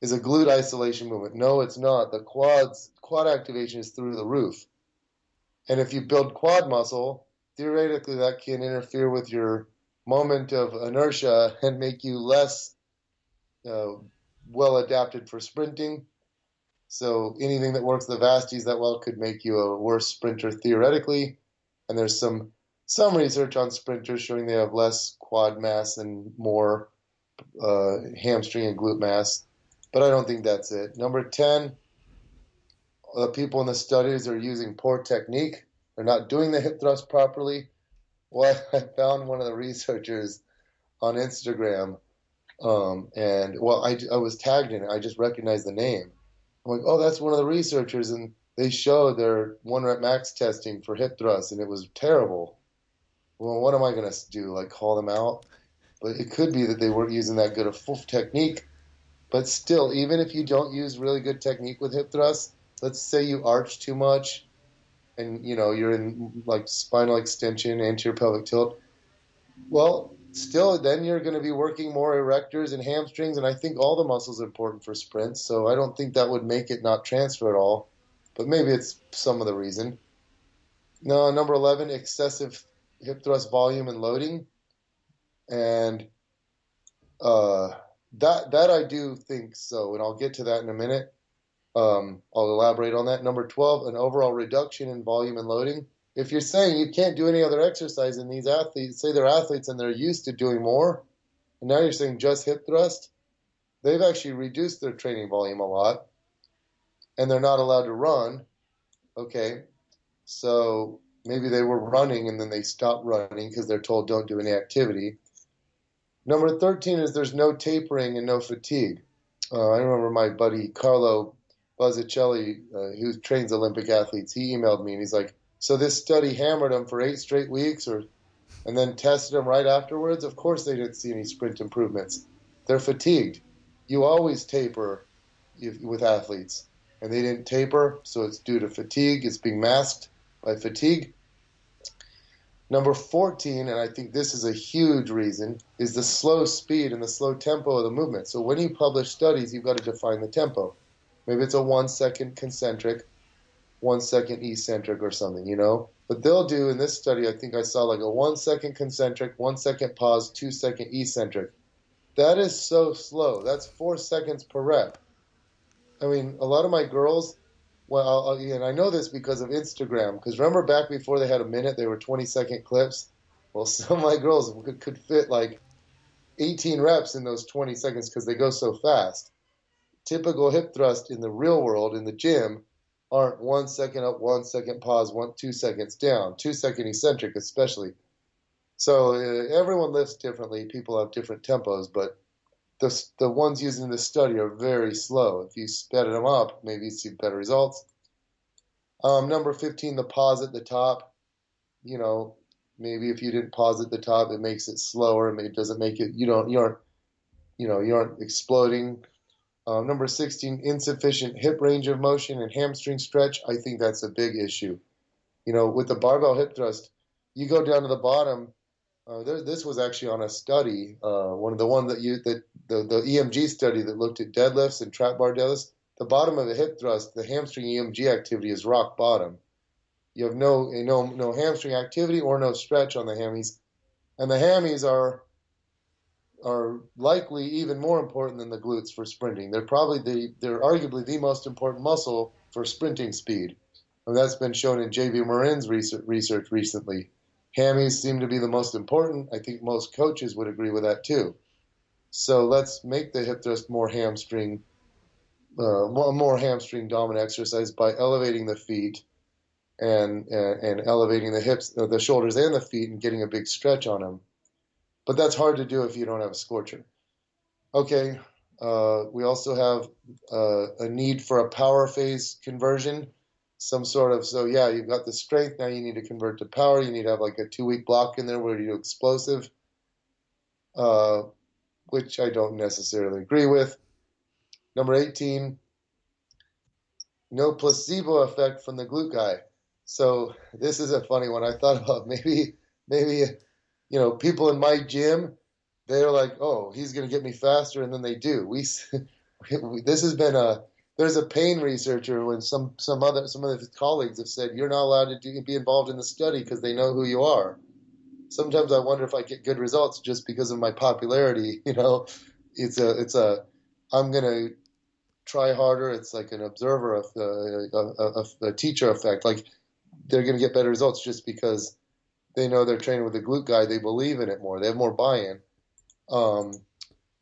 is a glute isolation movement. No, it's not. The quads quad activation is through the roof. And if you build quad muscle, theoretically that can interfere with your moment of inertia and make you less uh, well adapted for sprinting. So anything that works the vasties that well could make you a worse sprinter theoretically. And there's some some research on sprinters showing they have less quad mass and more uh, hamstring and glute mass but I don't think that's it. Number 10, the people in the studies are using poor technique. They're not doing the hip thrust properly. Well, I found one of the researchers on Instagram, um, and well, I, I was tagged in it. I just recognized the name. I'm like, oh, that's one of the researchers, and they showed their one rep max testing for hip thrust, and it was terrible. Well, what am I going to do? Like call them out? But it could be that they weren't using that good a full technique but still, even if you don't use really good technique with hip thrusts, let's say you arch too much and you know you're in like spinal extension, anterior pelvic tilt. Well, still then you're going to be working more erectors and hamstrings and I think all the muscles are important for sprints, so I don't think that would make it not transfer at all. But maybe it's some of the reason. No, number 11, excessive hip thrust volume and loading. And uh, that that I do think so, and I'll get to that in a minute. Um, I'll elaborate on that. Number 12, an overall reduction in volume and loading. If you're saying you can't do any other exercise and these athletes, say they're athletes and they're used to doing more, and now you're saying just hip thrust, they've actually reduced their training volume a lot, and they're not allowed to run. Okay, so maybe they were running and then they stopped running because they're told don't do any activity. Number 13 is there's no tapering and no fatigue. Uh, I remember my buddy Carlo Buzzichelli, uh, who trains Olympic athletes, he emailed me and he's like, So this study hammered them for eight straight weeks or and then tested them right afterwards, of course they didn't see any sprint improvements. They're fatigued. You always taper with athletes, and they didn't taper, so it's due to fatigue. It's being masked by fatigue. Number 14, and I think this is a huge reason, is the slow speed and the slow tempo of the movement. So when you publish studies, you've got to define the tempo. Maybe it's a one second concentric, one second eccentric or something, you know? But they'll do in this study, I think I saw like a one second concentric, one second pause, two second eccentric. That is so slow. That's four seconds per rep. I mean, a lot of my girls, well, and I know this because of Instagram. Because remember back before they had a minute, they were 20 second clips. Well, some of my girls could, could fit like 18 reps in those 20 seconds because they go so fast. Typical hip thrust in the real world in the gym aren't one second up, one second pause, one two seconds down, two second eccentric especially. So uh, everyone lifts differently. People have different tempos, but the, the ones using this study are very slow. If you sped them up, maybe you see better results. Um, number 15, the pause at the top. You know, maybe if you didn't pause at the top, it makes it slower. It doesn't make it, you don't, you aren't, you know, you aren't exploding. Um, number 16, insufficient hip range of motion and hamstring stretch. I think that's a big issue. You know, with the barbell hip thrust, you go down to the bottom uh, there, this was actually on a study, uh, one of the one that you that the, the EMG study that looked at deadlifts and trap bar deadlifts. The bottom of the hip thrust, the hamstring EMG activity is rock bottom. You have no no no hamstring activity or no stretch on the hammies, and the hammies are are likely even more important than the glutes for sprinting. They're probably the they're arguably the most important muscle for sprinting speed, and that's been shown in J.B. Morin's research, research recently. Hammies seem to be the most important. I think most coaches would agree with that too. So let's make the hip thrust more hamstring, uh, more, more hamstring dominant exercise by elevating the feet and, and, and elevating the hips, uh, the shoulders and the feet and getting a big stretch on them. But that's hard to do if you don't have a Skorcher. Okay, uh, we also have uh, a need for a power phase conversion some sort of so yeah you've got the strength now you need to convert to power you need to have like a two week block in there where you do explosive uh, which i don't necessarily agree with. Number 18 no placebo effect from the glute guy so this is a funny one. I thought about maybe maybe you know people in my gym they're like oh he's going to get me faster and then they do we this has been a there's a pain researcher when some some other some of his colleagues have said you're not allowed to do, be involved in the study because they know who you are. Sometimes I wonder if I get good results just because of my popularity. You know, it's a it's a I'm gonna try harder. It's like an observer of a, a, a teacher effect. Like they're gonna get better results just because they know they're training with a glute guy. They believe in it more. They have more buy-in. Um,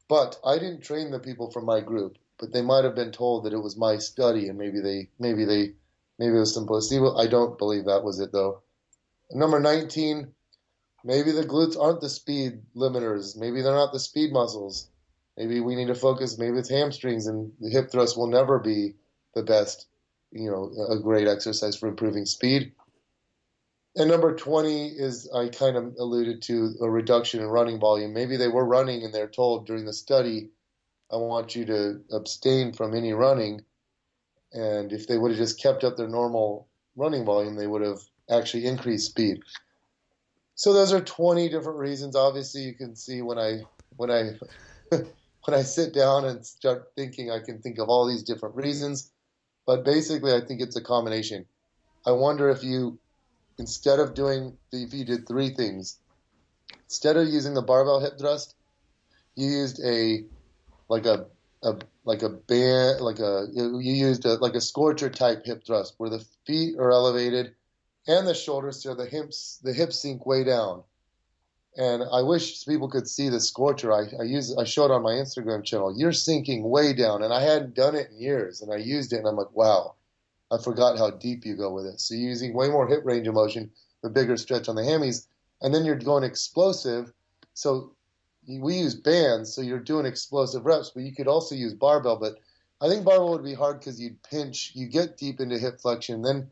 but I didn't train the people from my group but they might have been told that it was my study, and maybe they, maybe they, maybe it was some placebo. I don't believe that was it though. Number 19, maybe the glutes aren't the speed limiters. Maybe they're not the speed muscles. Maybe we need to focus. Maybe it's hamstrings, and the hip thrust will never be the best. You know, a great exercise for improving speed. And number 20 is, I kind of alluded to, a reduction in running volume. Maybe they were running and they're told during the study I want you to abstain from any running. And if they would have just kept up their normal running volume, they would have actually increased speed. So those are 20 different reasons. Obviously, you can see when I when I when I sit down and start thinking, I can think of all these different reasons. But basically, I think it's a combination. I wonder if you, instead of doing, if you did three things, instead of using the barbell hip thrust, you used a like a, a like a band, like a you used a, like a Skorcher type hip thrust where the feet are elevated and the shoulders so the hips the hips sink way down. And I wish people could see the Skorcher. I, I use I showed on my Instagram channel. You're sinking way down, and I hadn't done it in years. And I used it, and I'm like, wow, I forgot how deep you go with it. So you're using way more hip range of motion, the bigger stretch on the hammies, and then you're going explosive. So we use bands, so you're doing explosive reps, but you could also use barbell. But I think barbell would be hard because you'd pinch, you get deep into hip flexion, then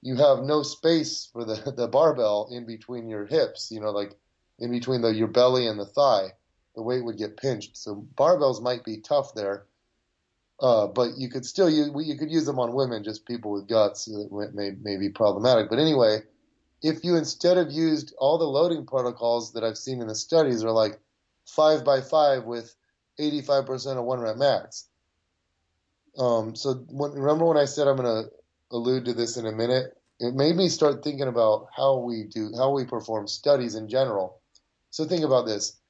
you have no space for the, the barbell in between your hips, you know, like in between the, your belly and the thigh. The weight would get pinched. So barbells might be tough there. Uh, but you could still use, you could use them on women, just people with guts that may, may be problematic. But anyway, if you instead of used all the loading protocols that I've seen in the studies are like five by five with 85% of one rep max. Um, so when, remember when I said I'm going to allude to this in a minute? It made me start thinking about how we do, how we perform studies in general. So think about this.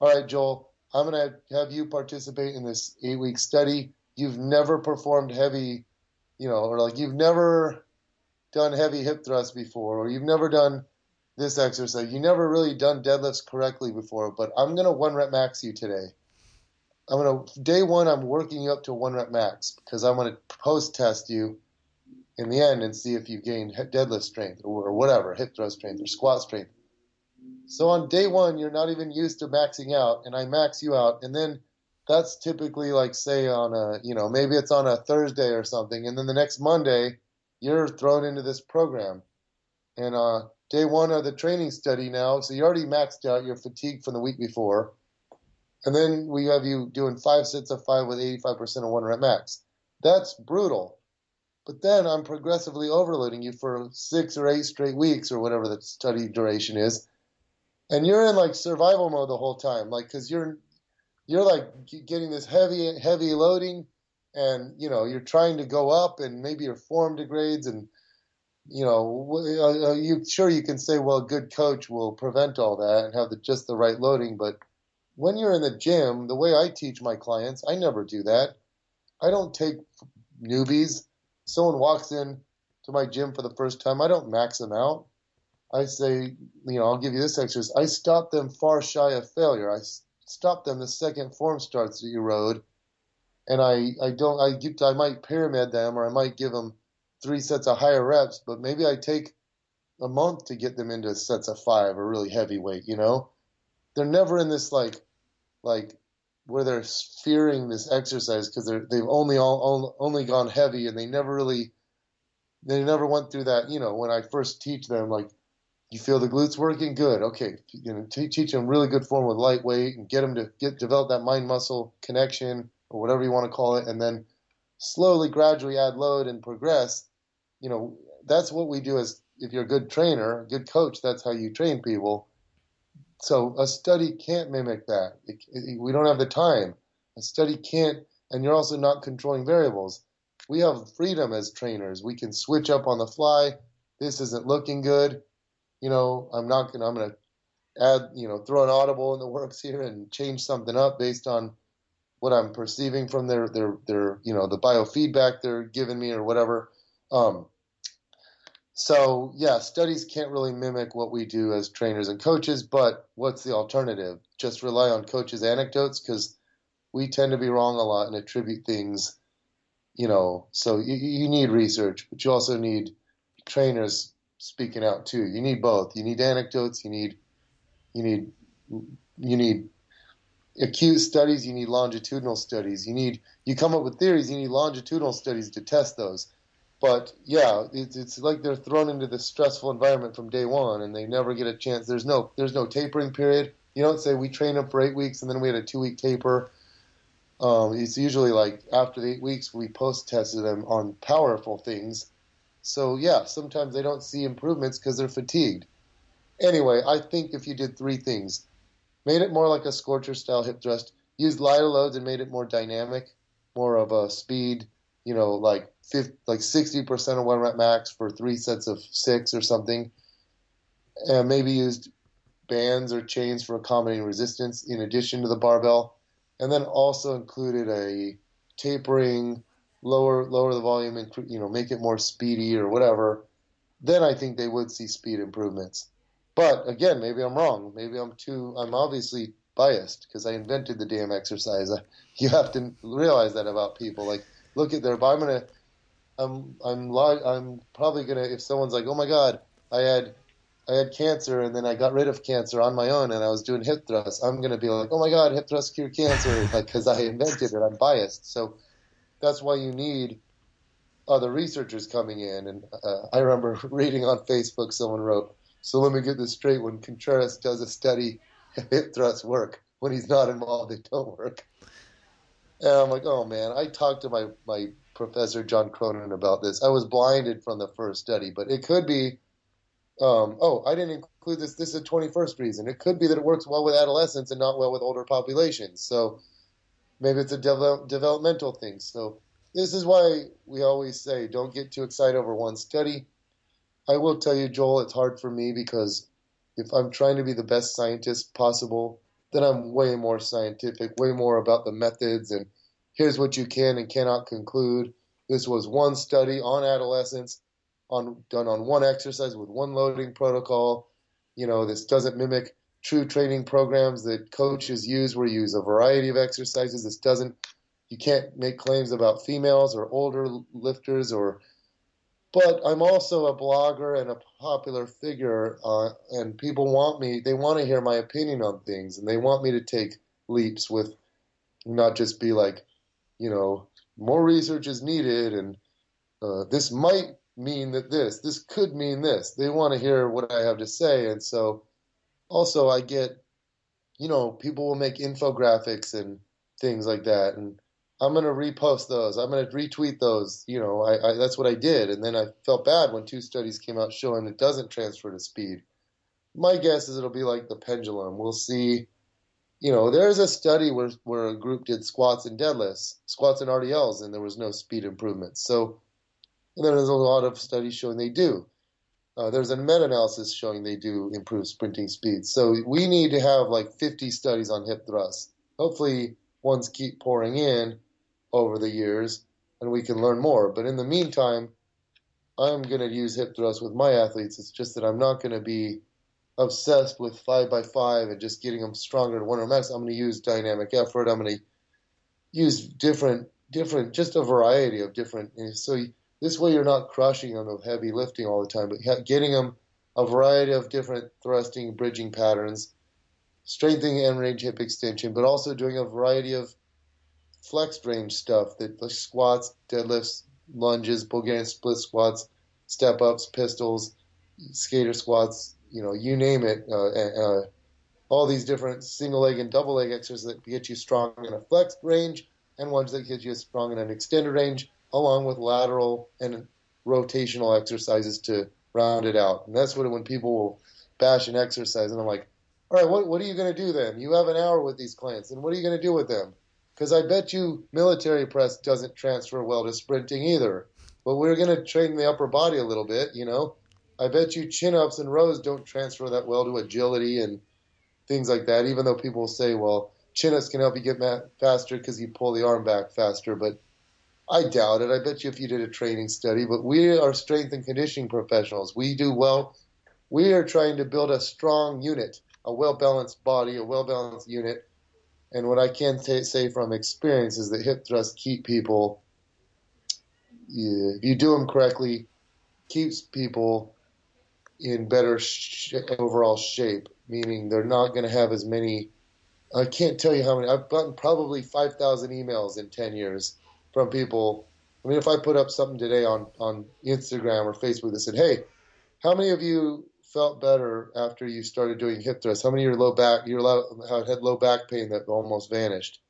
All right, Joel, I'm going to have you participate in this eight week study you've never performed heavy, you know, or like you've never done heavy hip thrusts before, or you've never done this exercise, you never really done deadlifts correctly before, but I'm gonna one rep max you today. I'm gonna day one I'm working you up to one rep max because I'm gonna post test you in the end and see if you gained deadlift strength or whatever, hip thrust strength or squat strength. So on day one, you're not even used to maxing out, and I max you out, and then that's typically like say on a you know maybe it's on a Thursday or something, and then the next Monday you're thrown into this program, and uh, day one of the training study now, so you already maxed out your fatigue from the week before, and then we have you doing five sets of five with 85% of one rep max. That's brutal. But then I'm progressively overloading you for six or eight straight weeks or whatever the study duration is. And you're in like survival mode the whole time, like, cause you're, you're like getting this heavy heavy loading and you know you're trying to go up and maybe your form degrades and you know uh, uh, you sure you can say well a good coach will prevent all that and have the, just the right loading but when you're in the gym the way I teach my clients I never do that. I don't take newbies. Someone walks in to my gym for the first time I don't max them out. I say you know I'll give you this exercise. I stop them far shy of failure. I stop them the second form starts that you rode, and I I don't I get I might pyramid them or I might give them three sets of higher reps, but maybe I take a month to get them into sets of five or really heavy weight. You know, they're never in this like like where they're fearing this exercise because they're they've only all only gone heavy and they never really they never went through that. You know, when I first teach them like you feel the glutes working? Good. Okay. You know, teach them really good form with lightweight and get them to get develop that mind muscle connection or whatever you want to call it, and then slowly, gradually add load and progress. You know, that's what we do as if you're a good trainer, a good coach. That's how you train people. So a study can't mimic that. It, it, we don't have the time. A study can't, and you're also not controlling variables. We have freedom as trainers. We can switch up on the fly. This isn't looking good you know, I'm not gonna I'm gonna add you know throw an audible in the works here and change something up based on what I'm perceiving from their their their you know the biofeedback they're giving me or whatever. Um, so yeah, studies can't really mimic what we do as trainers and coaches. But what's the alternative? Just rely on coaches' anecdotes because we tend to be wrong a lot and attribute things. You know, so you, you need research, but you also need trainers speaking out too. You need both. You need anecdotes. You need you need you need acute studies. You need longitudinal studies. You need you come up with theories. You need longitudinal studies to test those. But yeah, it's, it's like they're thrown into this stressful environment from day one, and they never get a chance. There's no there's no tapering period. You don't say we train them for eight weeks and then we had a two week taper. Um, it's usually like after the eight weeks we post tested them on powerful things so yeah, sometimes they don't see improvements because they're fatigued. Anyway, I think if you did three things, made it more like a Skorcher style hip thrust, used lighter loads and made it more dynamic, more of a speed, you know, like 50, like 60% of one rep max for three sets of six or something, and maybe used bands or chains for accommodating resistance in addition to the barbell, and then also included a tapering lower lower the volume and you know make it more speedy or whatever, then I think they would see speed improvements. But again, maybe I'm wrong. Maybe I'm too. I'm obviously biased because I invented the damn exercise. I, you have to realize that about people. Like, look at their. I'm gonna. I'm I'm I'm probably gonna. If someone's like, oh my god, I had I had cancer and then I got rid of cancer on my own and I was doing hip thrusts. I'm gonna be like, oh my god, hip thrusts cure cancer, like because I invented it. I'm biased. So that's why you need other researchers coming in. And uh, I remember reading on Facebook, someone wrote, "So let me get this straight: when Contreras does a study, hip thrusts work. When he's not involved, they don't work." And I'm like, "Oh man!" I talked to my my professor John Cronin about this. I was blinded from the first study, but it could be. Um, oh, I didn't include this. This is a 21st reason. It could be that it works well with adolescents and not well with older populations. So maybe it's a de- developmental thing. So this is why we always say don't get too excited over one study. I will tell you, Joel, it's hard for me because if I'm trying to be the best scientist possible, then I'm way more scientific, way more about the methods and here's what you can and cannot conclude. This was one study on adolescents, on done on one exercise with one loading protocol. You know, this doesn't mimic true training programs that coaches use where you use a variety of exercises. This doesn't you can't make claims about females or older lifters or but I'm also a blogger and a popular figure, uh, and people want me. They want to hear my opinion on things, and they want me to take leaps with, not just be like, you know, more research is needed, and uh, this might mean that this, this could mean this. They want to hear what I have to say, and so, also I get, you know, people will make infographics and things like that, and I'm to repost those. I'm to retweet those. You know, I, I, that's what I did. And then I felt bad when two studies came out showing it doesn't transfer to speed. My guess is it'll be like the pendulum. We'll see. You know, there's a study where, where a group did squats and deadlifts, squats and RDLs, and there was no speed improvement. So, and then there's a lot of studies showing they do. Uh, there's a meta-analysis showing they do improve sprinting speed. So we need to have like 50 studies on hip thrusts. Hopefully, ones keep pouring in over the years and we can learn more. But in the meantime, I'm going to use hip thrust with my athletes. It's just that I'm not going to be obsessed with five by five and just getting them stronger to one or max. I'm going to use dynamic effort. I'm going to use different, different, just a variety of different. So this way you're not crushing them with heavy lifting all the time, but getting them a variety of different thrusting, bridging patterns, strengthening end range hip extension, but also doing a variety of flex range stuff that like squats, deadlifts, lunges, Bulgarian split squats, step ups, pistols, skater squats, you know, you name it. Uh, uh, all these different single leg and double leg exercises that get you strong in a flex range and ones that get you strong in an extended range, along with lateral and rotational exercises to round it out. And that's what when people will bash an exercise, and I'm like, all right, what, what are you going to do then? You have an hour with these clients, and what are you going to do with them? Because I bet you military press doesn't transfer well to sprinting either. But we're going to train the upper body a little bit, you know. I bet you chin ups and rows don't transfer that well to agility and things like that, even though people say, well, chin ups can help you get faster because you pull the arm back faster. But I doubt it. I bet you if you did a training study, but we are strength and conditioning professionals. We do well. We are trying to build a strong unit, a well balanced body, a well balanced unit and what I can t- say from experience is that hip thrusts keep people, yeah, if you do them correctly, keeps people in better sh- overall shape, meaning they're not going to have as many. I can't tell you how many. I've gotten probably 5,000 emails in 10 years from people. I mean, if I put up something today on, on Instagram or Facebook that said, hey, how many of you felt better after you started doing hip thrusts? How many of your low back, your low, had low back pain that almost vanished?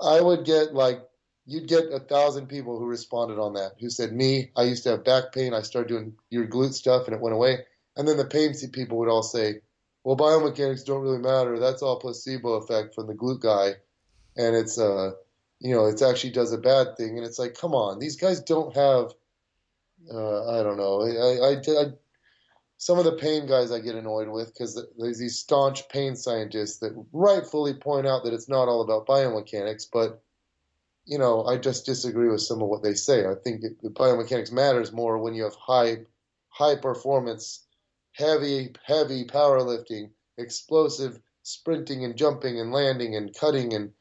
I would get like, you'd get a thousand people who responded on that, who said, me, I used to have back pain. I started doing your glute stuff and it went away. And then the pain people would all say, well, biomechanics don't really matter. That's all placebo effect from the glute guy. And it's, uh, you know, it actually does a bad thing. And it's like, come on, these guys don't have, uh, I don't know. I, I, I some of the pain guys I get annoyed with because there's these staunch pain scientists that rightfully point out that it's not all about biomechanics, but you know, I just disagree with some of what they say. I think it, biomechanics matters more when you have high, high performance, heavy, heavy powerlifting, explosive sprinting and jumping and landing and cutting and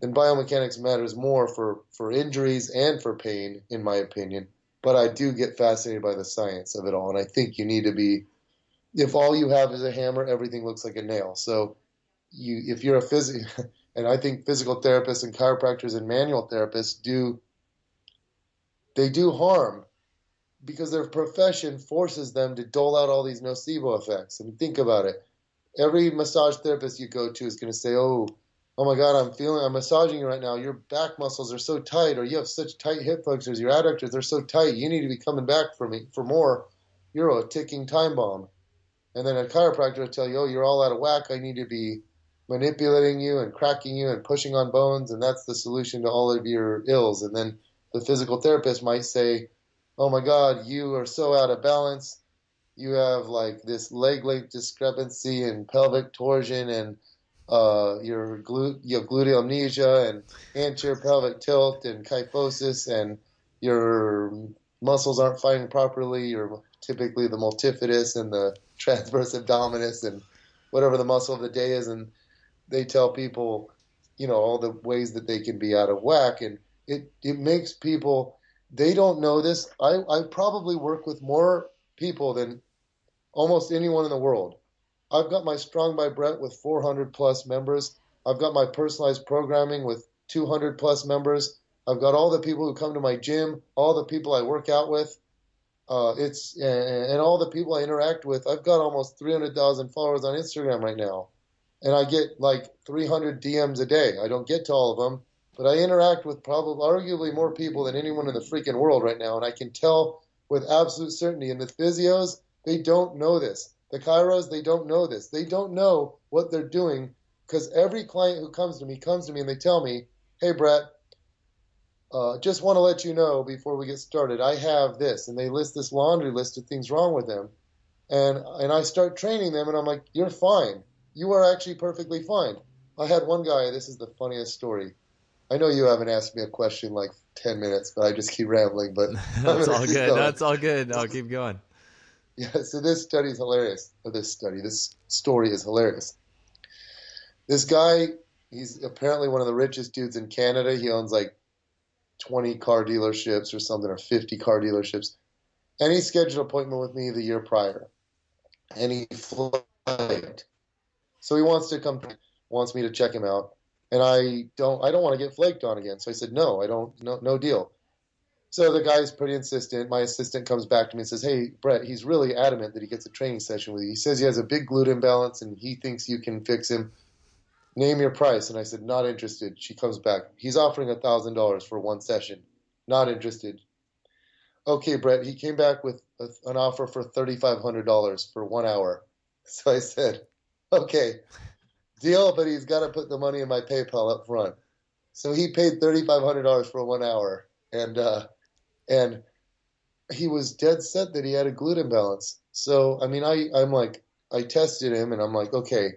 then biomechanics matters more for, for injuries and for pain, in my opinion but I do get fascinated by the science of it all. And I think you need to be, if all you have is a hammer, everything looks like a nail. So you, if you're a phys, and I think physical therapists and chiropractors and manual therapists do they do harm because their profession forces them to dole out all these nocebo effects. I And think about it. Every massage therapist you go to is going to say, "Oh, oh my God, I'm feeling, I'm massaging you right now. Your back muscles are so tight, or you have such tight hip flexors, your adductors they're so tight. You need to be coming back for me for more. You're a ticking time bomb." And then a chiropractor will tell you, "Oh, you're all out of whack. I need to be manipulating you and cracking you and pushing on bones, and that's the solution to all of your ills." And then the physical therapist might say, "Oh my God, you are so out of balance. You have like this leg length discrepancy and pelvic torsion, and uh, your glut you have gluteal amnesia and anterior pelvic tilt and kyphosis, and your muscles aren't firing properly. You're typically the multifidus and the transverse abdominis and whatever the muscle of the day is, and they tell people, you know, all the ways that they can be out of whack and it it makes people they don't know this. I, I probably work with more people than almost anyone in the world. I've got my Strong by Bret with 400 plus members. I've got my personalized programming with 200 plus members. I've got all the people who come to my gym, all the people I work out with. Uh, it's and all the people I interact with. I've got almost 300,000 followers on Instagram right now, and I get like 300 DMs a day. I don't get to all of them, but I interact with probably arguably more people than anyone in the freaking world right now, and I can tell with absolute certainty. And the physios, they don't know this. The chiros, they don't know this. They don't know what they're doing because every client who comes to me comes to me and they tell me, "Hey, Bret, uh, just want to let you know before we get started, I have this," and they list this laundry list of things wrong with them, and and I start training them, and I'm like, "You're fine. You are actually perfectly fine." I had one guy. This is the funniest story. I know you haven't asked me a question like ten minutes, but I just keep rambling. But that's all good. Going. That's all good. I'll keep going. Yeah. So this study is hilarious. Or this study, this story is hilarious. This guy, he's apparently one of the richest dudes in Canada. He owns like twenty car dealerships or something, or fifty car dealerships. And he scheduled an appointment with me the year prior, and he flight. So he wants to come, wants me to check him out and I don't I don't want to get flaked on again. So I said, no, I don't, no, no deal. So the guy's pretty insistent. My assistant comes back to me and says, hey, Bret, he's really adamant that he gets a training session with you. He says he has a big glute imbalance and he thinks you can fix him. Name your price. And I said, not interested. She comes back. He's offering a thousand dollars for one session. Not interested. Okay, Bret. He came back with a, an offer for thirty-five hundred dollars for one hour. So I said, okay, deal, but he's got to put the money in my PayPal up front. So he paid thirty five hundred dollars for one hour, and uh, and he was dead set that he had a glute imbalance. So I mean, I I'm like I tested him, and I'm like, okay,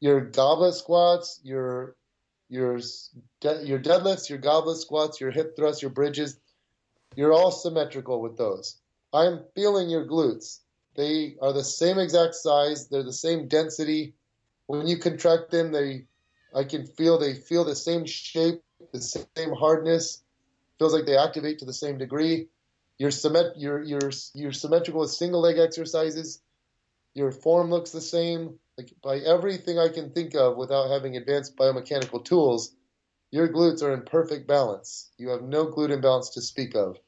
your goblet squats, your your your deadlifts, your goblet squats, your hip thrusts, your bridges, you're all symmetrical with those. I'm feeling your glutes. They are the same exact size. They're the same density when you contract them, they I can feel they feel the same shape, the same hardness. Feels like they activate to the same degree. You're, symmet- you're, you're, you're symmetrical with single leg exercises. Your form looks the same. Like by everything I can think of without having advanced biomechanical tools, your glutes are in perfect balance. You have no glute imbalance to speak of.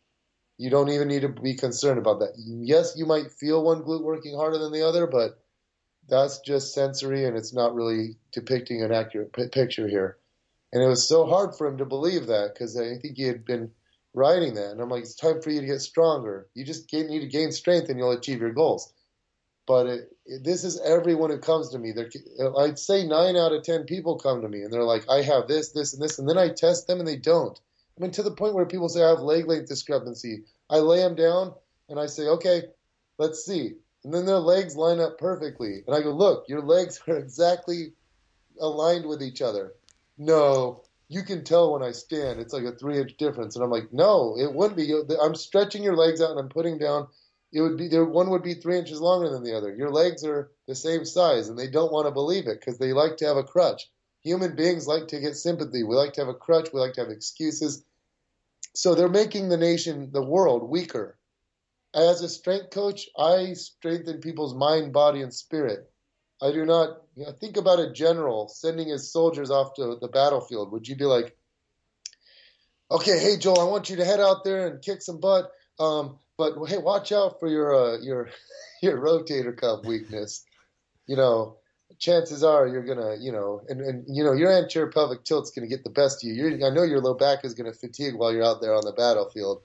You don't even need to be concerned about that. Yes, you might feel one glute working harder than the other, but that's just sensory and it's not really depicting an accurate p- picture here. And it was so hard for him to believe that because I think he had been writing that. And I'm like, it's time for you to get stronger. You just need to gain strength and you'll achieve your goals. But it, it, this is everyone who comes to me. They're, I'd say nine out of ten people come to me and they're like, I have this, this, and this. And then I test them and they don't. I mean, to the point where people say I have leg length discrepancy. I lay them down and I say, okay, let's see and then their legs line up perfectly. And I go, look, your legs are exactly aligned with each other. No, you can tell when I stand. It's like a three inch difference. And I'm like, no, it wouldn't be. I'm stretching your legs out and I'm putting down. It would be there. One would be three inches longer than the other. Your legs are the same size, and they don't want to believe it because they like to have a crutch. Human beings like to get sympathy. We like to have a crutch. We like to have excuses. So they're making the nation, the world, weaker as a strength coach, I strengthen people's mind, body, and spirit. I do not you know, think about a general sending his soldiers off to the battlefield. Would you be like, okay, hey Joel, I want you to head out there and kick some butt. Um, but hey, watch out for your uh, your your rotator cuff weakness. You know, chances are you're gonna, you know, and, and you know your anterior pelvic tilt's gonna get the best of you. You're, I know your low back is gonna fatigue while you're out there on the battlefield.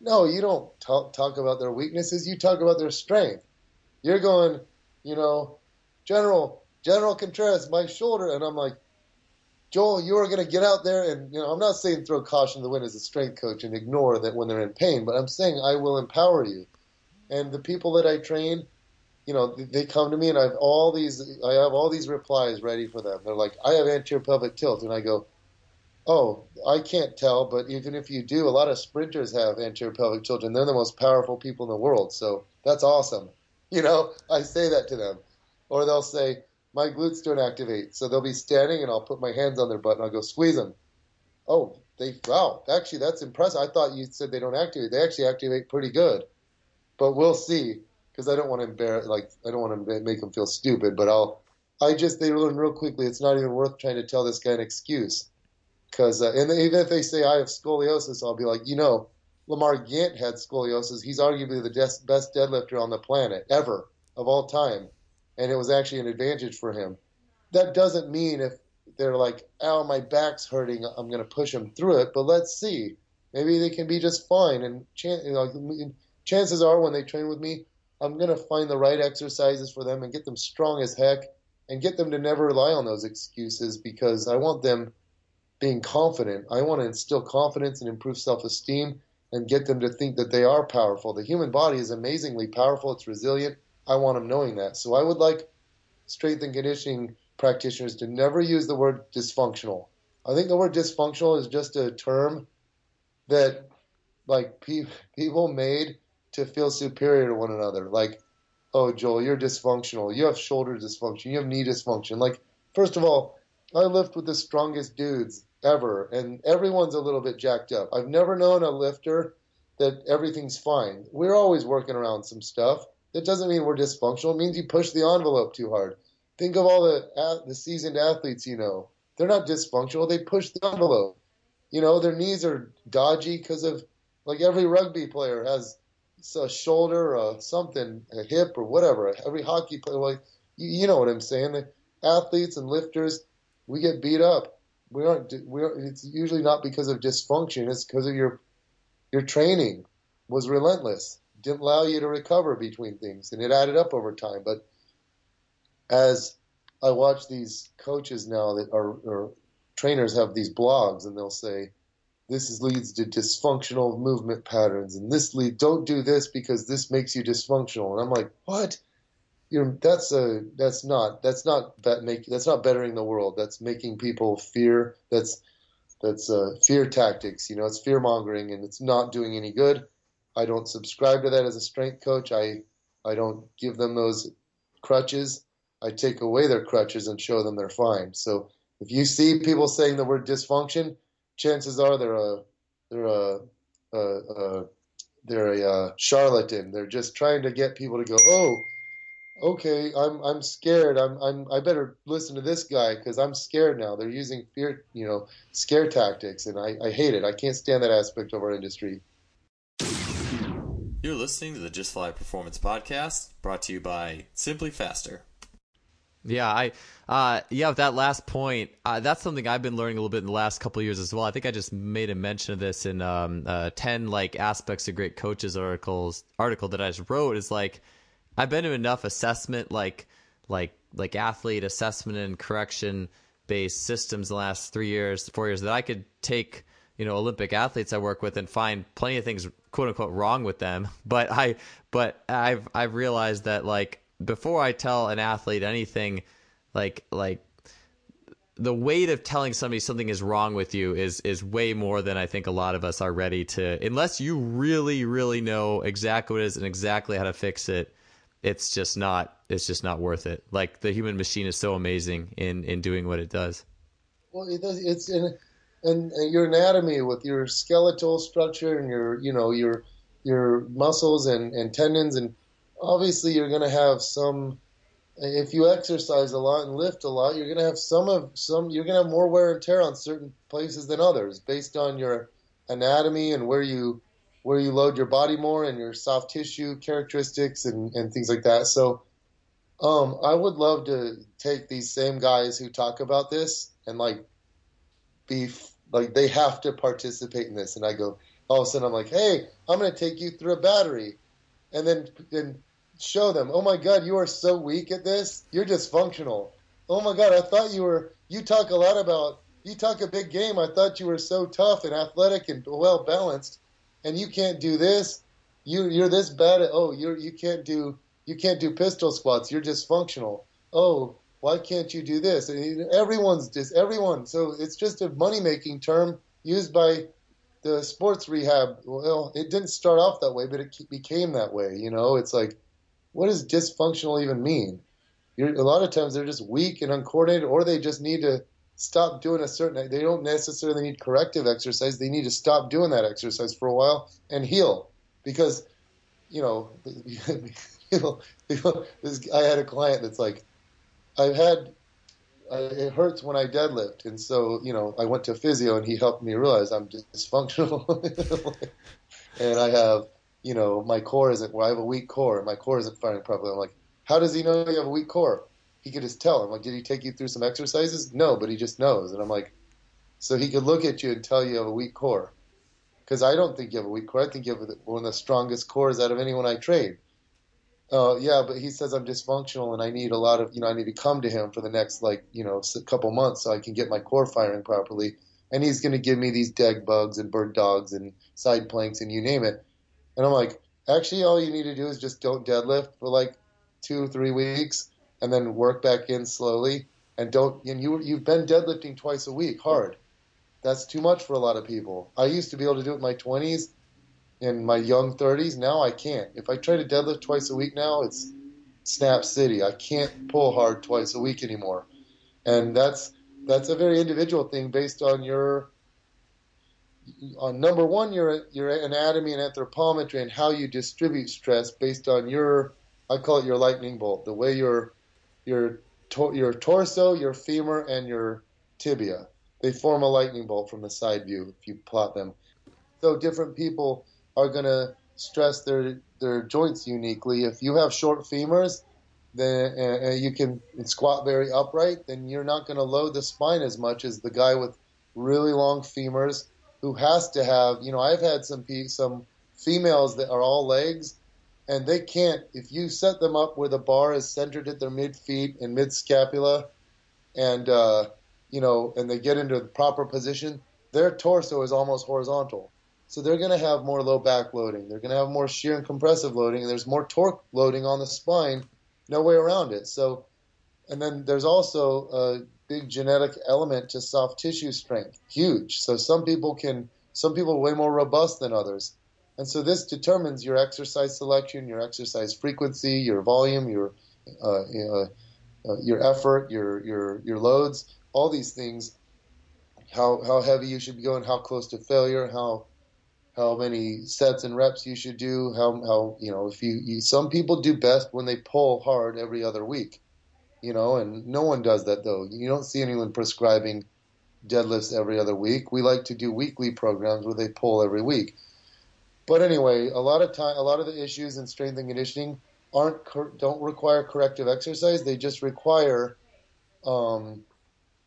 No, you don't talk talk about their weaknesses. You talk about their strength. You're going, you know, General General Contreras, my shoulder, and I'm like, Joel, you are going to get out there and, you know, I'm not saying throw caution to the wind as a strength coach and ignore that when they're in pain, but I'm saying I will empower you. And the people that I train, you know, they come to me and I have all these, I have all these replies ready for them. They're like, I have anterior pelvic tilt. And I go, oh, I can't tell, but even if you do, a lot of sprinters have anterior pelvic tilt and they're the most powerful people in the world. So that's awesome. You know, I say that to them. Or they'll say, my glutes don't activate. So they'll be standing and I'll put my hands on their butt and I'll go squeeze them. Oh, they, wow, actually that's impressive. I thought you said they don't activate. They actually activate pretty good. But we'll see because I don't want to embarrass, like, I don't want to make them feel stupid, but I'll, I just, they learn real quickly. It's not even worth trying to tell this guy an excuse. Cause, uh, and even if they say I have scoliosis, I'll be like, you know, Lamar Gant had scoliosis. He's arguably the best deadlifter on the planet ever of all time and it was actually an advantage for him. That doesn't mean if they're like, "Oh, my back's hurting," I'm going to push them through it. But let's see, maybe they can be just fine. And you know, chances are, when they train with me, I'm going to find the right exercises for them and get them strong as heck, and get them to never rely on those excuses because I want them being confident. I want to instill confidence and improve self-esteem and get them to think that they are powerful. The human body is amazingly powerful. It's resilient I want them knowing that. So I would like strength and conditioning practitioners to never use the word dysfunctional. I think the word dysfunctional is just a term that like pe- people made to feel superior to one another. Like, oh, Joel, you're dysfunctional. You have shoulder dysfunction. You have knee dysfunction. Like, first of all, I lift with the strongest dudes ever, and everyone's a little bit jacked up. I've never known a lifter that everything's fine. We're always working around some stuff. That doesn't mean we're dysfunctional. It means you push the envelope too hard. Think of all the the seasoned athletes you know. They're not dysfunctional. They push the envelope. You know, their knees are dodgy because of like every rugby player has a shoulder or something, a hip or whatever. Every hockey player, like you, know what I'm saying. The athletes and lifters, we get beat up. We aren't. We aren't, It's usually not because of dysfunction. It's because of your your training was relentless didn't allow you to recover between things, and it added up over time. But as I watch these coaches now that are, trainers have these blogs, and they'll say, "This is, leads to dysfunctional movement patterns," and this lead don't do this because this makes you dysfunctional. And I'm like, what? You know, that's a that's not that's not that make that's not bettering the world. That's making people fear. That's that's uh, fear tactics. You know, it's fear mongering, and it's not doing any good. I don't subscribe to that as a strength coach. I I don't give them those crutches. I take away their crutches and show them they're fine. So if you see people saying the word dysfunction, chances are they're a they're a, a, a they're a, a charlatan. They're just trying to get people to go, oh, okay, I'm I'm scared. I'm I'm I better listen to this guy because I'm scared now. They're using fear, you know, scare tactics, and I, I hate it. I can't stand that aspect of our industry. You're listening to the Just Fly Performance Podcast, brought to you by Simply Faster. Yeah, I, uh, yeah, with that last point, uh, that's something I've been learning a little bit in the last couple years as well. I think I just made a mention of this in um, uh, ten like aspects of great coaches articles article that I just wrote. Is like I've been to enough assessment, like like like athlete assessment and correction based systems the last three years, four years that I could take you know Olympic athletes I work with and find plenty of things quote unquote wrong with them. But I but I've I've realized that like before I tell an athlete anything, like like the weight of telling somebody something is wrong with you is is way more than I think a lot of us are ready to. Unless you really really know exactly what it is and exactly how to fix it, it's just not it's just not worth it. Like the human machine is so amazing in in doing what it does. Well, it does. It's in and, and your anatomy with your skeletal structure and your you know your your muscles and, and tendons and obviously you're going to have some if you exercise a lot and lift a lot you're going to have some of some you're going to have more wear and tear on certain places than others based on your anatomy and where you where you load your body more and your soft tissue characteristics and, and things like that. So um, I would love to take these same guys who talk about this and like be like they have to participate in this. And I go, all of a sudden I'm like, hey, I'm going to take you through a battery, and then then show them, oh my God, you are so weak at this, you're dysfunctional. Oh my God, I thought you were. You talk a lot about. You talk a big game. I thought you were so tough and athletic and well balanced, and you can't do this. You you're this bad at. Oh, you're you can't do you can't do pistol squats. You're dysfunctional. Oh, why can't you do this? And everyone's just everyone. So it's just a money making term used by the sports rehab. Well, it didn't start off that way, but it became that way. You know, it's like, what does dysfunctional even mean? You're, a lot of times they're just weak and uncoordinated, or they just need to stop doing a certain. They don't necessarily need corrective exercise. They need to stop doing that exercise for a while and heal, because, you know, you know, I had a client that's like, I've had, it hurts when I deadlift, and so you know, I went to physio, and he helped me realize I'm dysfunctional, and I have, you know, my core isn't. Well, I have a weak core, and my core isn't firing properly. I'm like, how does he know you have a weak core? He could just tell. I'm like, did he take you through some exercises? No, but he just knows, and I'm like, so he could look at you and tell you have a weak core, because I don't think you have a weak core. I think you have one of the strongest cores out of anyone I train oh yeah, but he says I'm dysfunctional and I need a lot of, you know, I need to come to him for the next like, you know, couple months so I can get my core firing properly. And he's going to give me these dead bugs and bird dogs and side planks and you name it. And I'm like, actually, all you need to do is just don't deadlift for like two, three weeks and then work back in slowly. And don't, and you, you've been deadlifting twice a week hard. That's too much for a lot of people. I used to be able to do it in my 20s in my young 30s. Now I can't. If I try to deadlift twice a week now, it's snap city. I can't pull hard twice a week anymore, and that's that's a very individual thing based on your on number one your your anatomy and anthropometry and how you distribute stress based on your I call it your lightning bolt, the way your your your torso, your femur, and your tibia they form a lightning bolt from the side view if you plot them. So different people are going to stress their their joints uniquely. If you have short femurs, then uh, you can squat very upright, then you're not going to load the spine as much as the guy with really long femurs who has to have. You know, I've had some some females that are all legs, and they can't. If you set them up where the bar is centered at their mid feet and mid scapula, and uh, you know, and they get into the proper position, their torso is almost horizontal. So they're going to have more low back loading. They're going to have more shear and compressive loading, and there's more torque loading on the spine. No way around it. So, and then there's also a big genetic element to soft tissue strength. Huge. So some people can, some people are way more robust than others. And so this determines your exercise selection, your exercise frequency, your volume, your uh, uh, uh, your effort, your your your loads, all these things. How how heavy you should be going, how close to failure, how how many sets and reps you should do, how how you know if you, you some people do best when they pull hard every other week, you know, and no one does that though. You don't see anyone prescribing deadlifts every other week. We like to do weekly programs where they pull every week. But anyway, a lot of time, a lot of the issues in strength and conditioning aren't don't require corrective exercise. They just require um,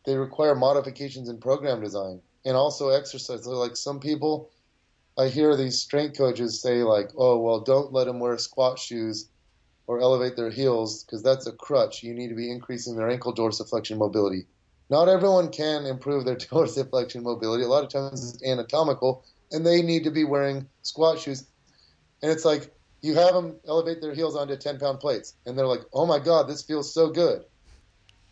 they require modifications in program design and also exercise. Like some people I hear these strength coaches say like, "Oh, well, don't let them wear squat shoes or elevate their heels because that's a crutch. You need to be increasing their ankle dorsiflexion mobility." Not everyone can improve their dorsiflexion mobility. A lot of times it's anatomical, and they need to be wearing squat shoes. And it's like you have them elevate their heels onto 10 pound plates, and they're like, "Oh my God, this feels so good."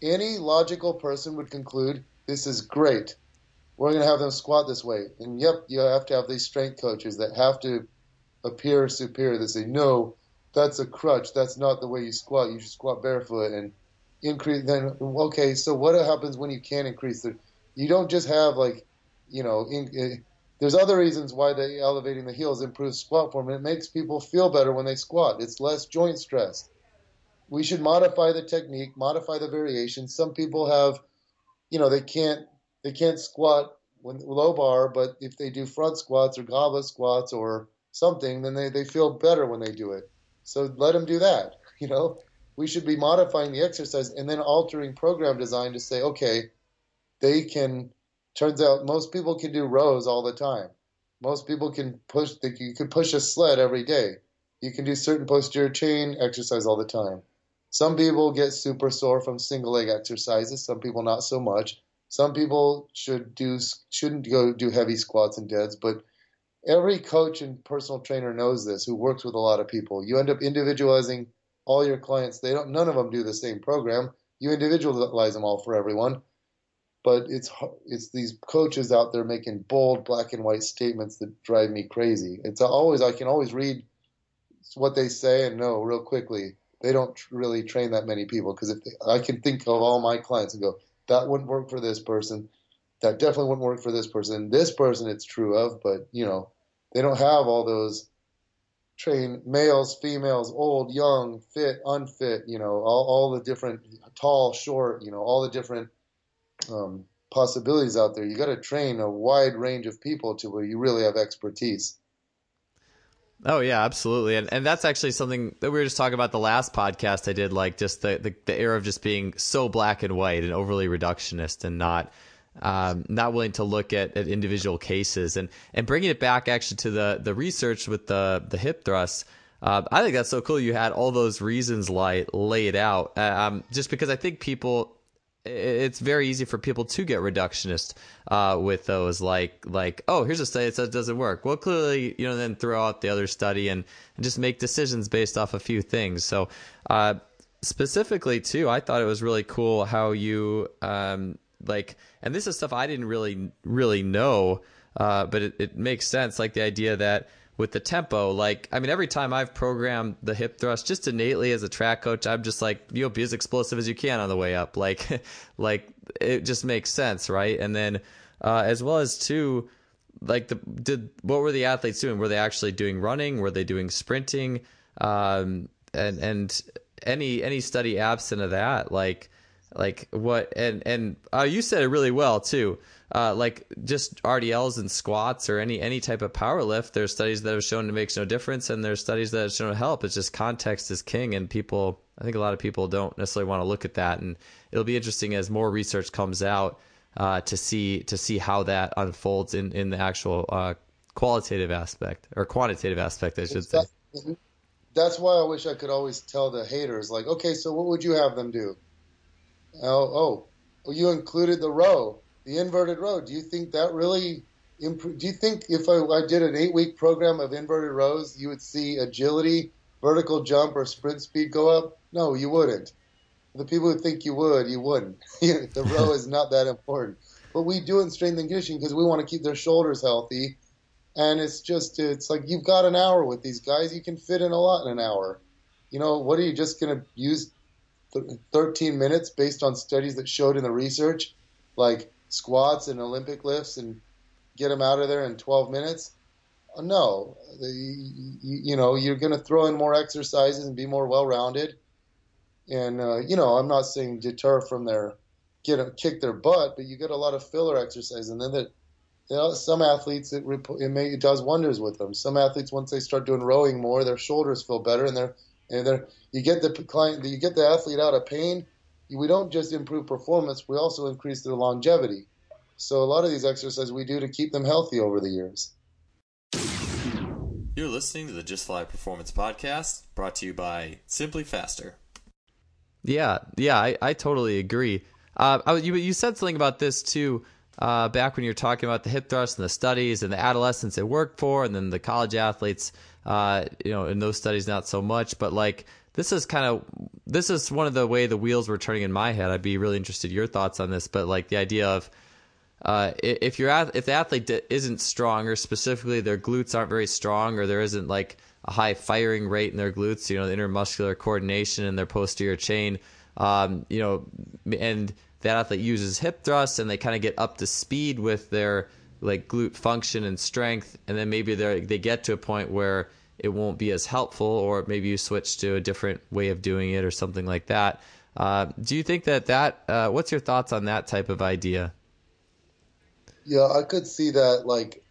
Any logical person would conclude this is great we're going to have them squat this way. And yep, you have to have these strength coaches that have to appear superior. They say, no, that's a crutch. That's not the way you squat. You should squat barefoot and increase. Then okay, so what happens when you can't increase the? You don't just have like, you know, in, eh, there's other reasons why the elevating the heels improves squat form. And it makes people feel better when they squat. It's less joint stress. We should modify the technique, modify the variation. Some people have, you know, they can't they can't squat when low bar, but if they do front squats or goblet squats or something, then they, they feel better when they do it. So let them do that. You know, we should be modifying the exercise and then altering program design to say, okay, they can. Turns out most people can do rows all the time. Most people can push. You can push a sled every day. You can do certain posterior chain exercise all the time. Some people get super sore from single leg exercises. Some people not so much. Some people should do shouldn't go do heavy squats and deads, but every coach and personal trainer knows this who works with a lot of people. You end up individualizing all your clients. They don't none of them do the same program. You individualize them all for everyone. But it's it's these coaches out there making bold black and white statements that drive me crazy. It's always I can always read what they say and know real quickly. They don't really train that many people because if they, I can think of all my clients and go, that wouldn't work for this person. That definitely wouldn't work for this person. This person, it's true of, but you know, they don't have all those trained males, females, old, young, fit, unfit. You know, all, all the different tall, short. You know, all the different um, possibilities out there. You got to train a wide range of people to where you really have expertise. Oh yeah, absolutely, and and that's actually something that we were just talking about the last podcast I did, like just the the, the era of just being so black and white and overly reductionist and not um, not willing to look at, at individual cases and and bringing it back actually to the the research with the the hip thrusts. Uh, I think that's so cool. You had all those reasons light laid out, um, just because I think people it's very easy for people to get reductionist uh, with those like like oh here's a study that says it doesn't work. Well clearly you know then throw out the other study and, and just make decisions based off a few things. So uh, specifically too i thought it was really cool how you um, like and this is stuff i didn't really really know uh, but it, it makes sense like the idea that with the tempo. Like, I mean, every time I've programmed the hip thrust, just innately as a track coach, I'm just like, you know, be as explosive as you can on the way up. Like, like it just makes sense, right? And then, uh, as well as too, like the did what were the athletes doing? Were they actually doing running? Were they doing sprinting? Um, and and any any study absent of that, like like what and and uh, you said it really well too uh, like just RDLs and squats or any any type of power lift, there's studies that have shown it makes no difference, and there's studies that have shown it help. It's just context is king, and people, I think a lot of people don't necessarily want to look at that, and it'll be interesting as more research comes out uh, to see to see how that unfolds in in the actual uh, qualitative aspect or quantitative aspect, I should say. That's why I wish I could always tell the haters, like, okay, so what would you have them do? Oh, oh, you included the row the inverted row. Do you think that really improve? Do you think if I, I did an eight week program of inverted rows, you would see agility, vertical jump, or sprint speed go up? No, you wouldn't. The people who think you would, you wouldn't. the row is not that important. But we do in strength and conditioning because we want to keep their shoulders healthy. And it's just, it's like you've got an hour with these guys. You can fit in a lot in an hour. You know, what are you just going to use 13 minutes based on studies that showed in the research? Like, squats and Olympic lifts and get them out of there in 12 minutes? Uh, no, you, you know you're going to throw in more exercises and be more well-rounded. And uh, you know, I'm not saying deter from their get a, kick their butt, but you get a lot of filler exercise, and then that you know, some athletes it, it, may, it does wonders with them. Some athletes once they start doing rowing more, their shoulders feel better, and they're and they're you get the client, you get the athlete out of pain, we don't just improve performance, we also increase their longevity. So a lot of these exercises we do to keep them healthy over the years. You're listening to the Just Fly Performance Podcast, brought to you by Simply Faster. Yeah, yeah, I, I totally agree. Uh, I, you, you said something about this too uh, back when you were talking about the hip thrust and the studies and the adolescents it worked for, and then the college athletes. Uh, you know, in those studies, not so much, but like this is kind of this is one of the way the wheels were turning in my head. I'd be really interested in your thoughts on this, but like the idea of uh, if you're if the athlete isn't strong or specifically their glutes aren't very strong or there isn't like a high firing rate in their glutes, you know, the intermuscular coordination in their posterior chain, um, you know, and that athlete uses hip thrusts and they kind of get up to speed with their like glute function and strength, and then maybe they they get to a point where it won't be as helpful, or maybe you switch to a different way of doing it or something like that. Uh, do you think that that? Uh, what's your thoughts on that type of idea? Yeah, I could see that, like,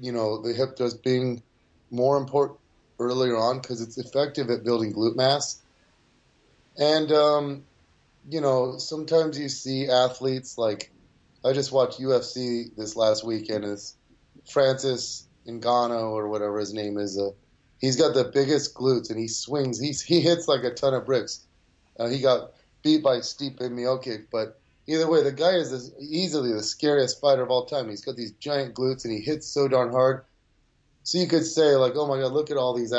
you know, the hip thrust being more important earlier on because it's effective at building glute mass. And, um, you know, sometimes you see athletes like, I just watched UFC this last weekend. It's Francis Ngannou or whatever his name is. Uh, he's got the biggest glutes and he swings. He's, he hits like a ton of bricks. Uh, he got beat by Stipe Miocic, but either way, the guy is this, easily the scariest fighter of all time. He's got these giant glutes and he hits so darn hard. So you could say like, oh my god, look at all these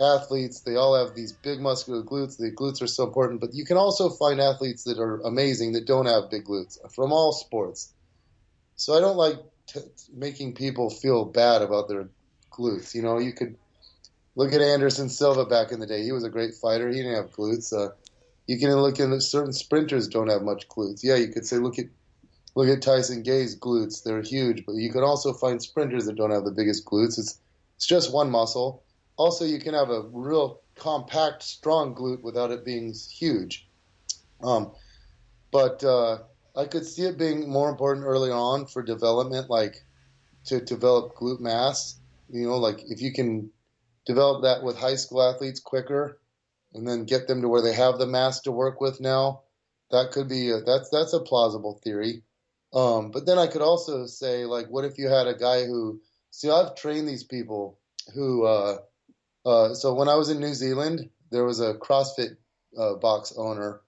athletes. They all have these big muscular glutes. The glutes are so important. But you can also find athletes that are amazing that don't have big glutes from all sports. So I don't like t- making people feel bad about their glutes. You know, you could look at Anderson Silva back in the day. He was a great fighter. He didn't have glutes. Uh, you can look at certain sprinters don't have much glutes. Yeah, you could say look at look at Tyson Gay's glutes; they're huge. But you can also find sprinters that don't have the biggest glutes. It's it's just one muscle. Also, you can have a real compact, strong glute without it being huge. Um, but uh, I could see it being more important early on for development, like to develop glute mass. You know, like if you can develop that with high school athletes quicker, and then get them to where they have the mass to work with now. That could be a, that's that's a plausible theory. Um, but then I could also say like, what if you had a guy who see I've trained these people who uh, uh, so when I was in New Zealand, there was a CrossFit uh, box owner,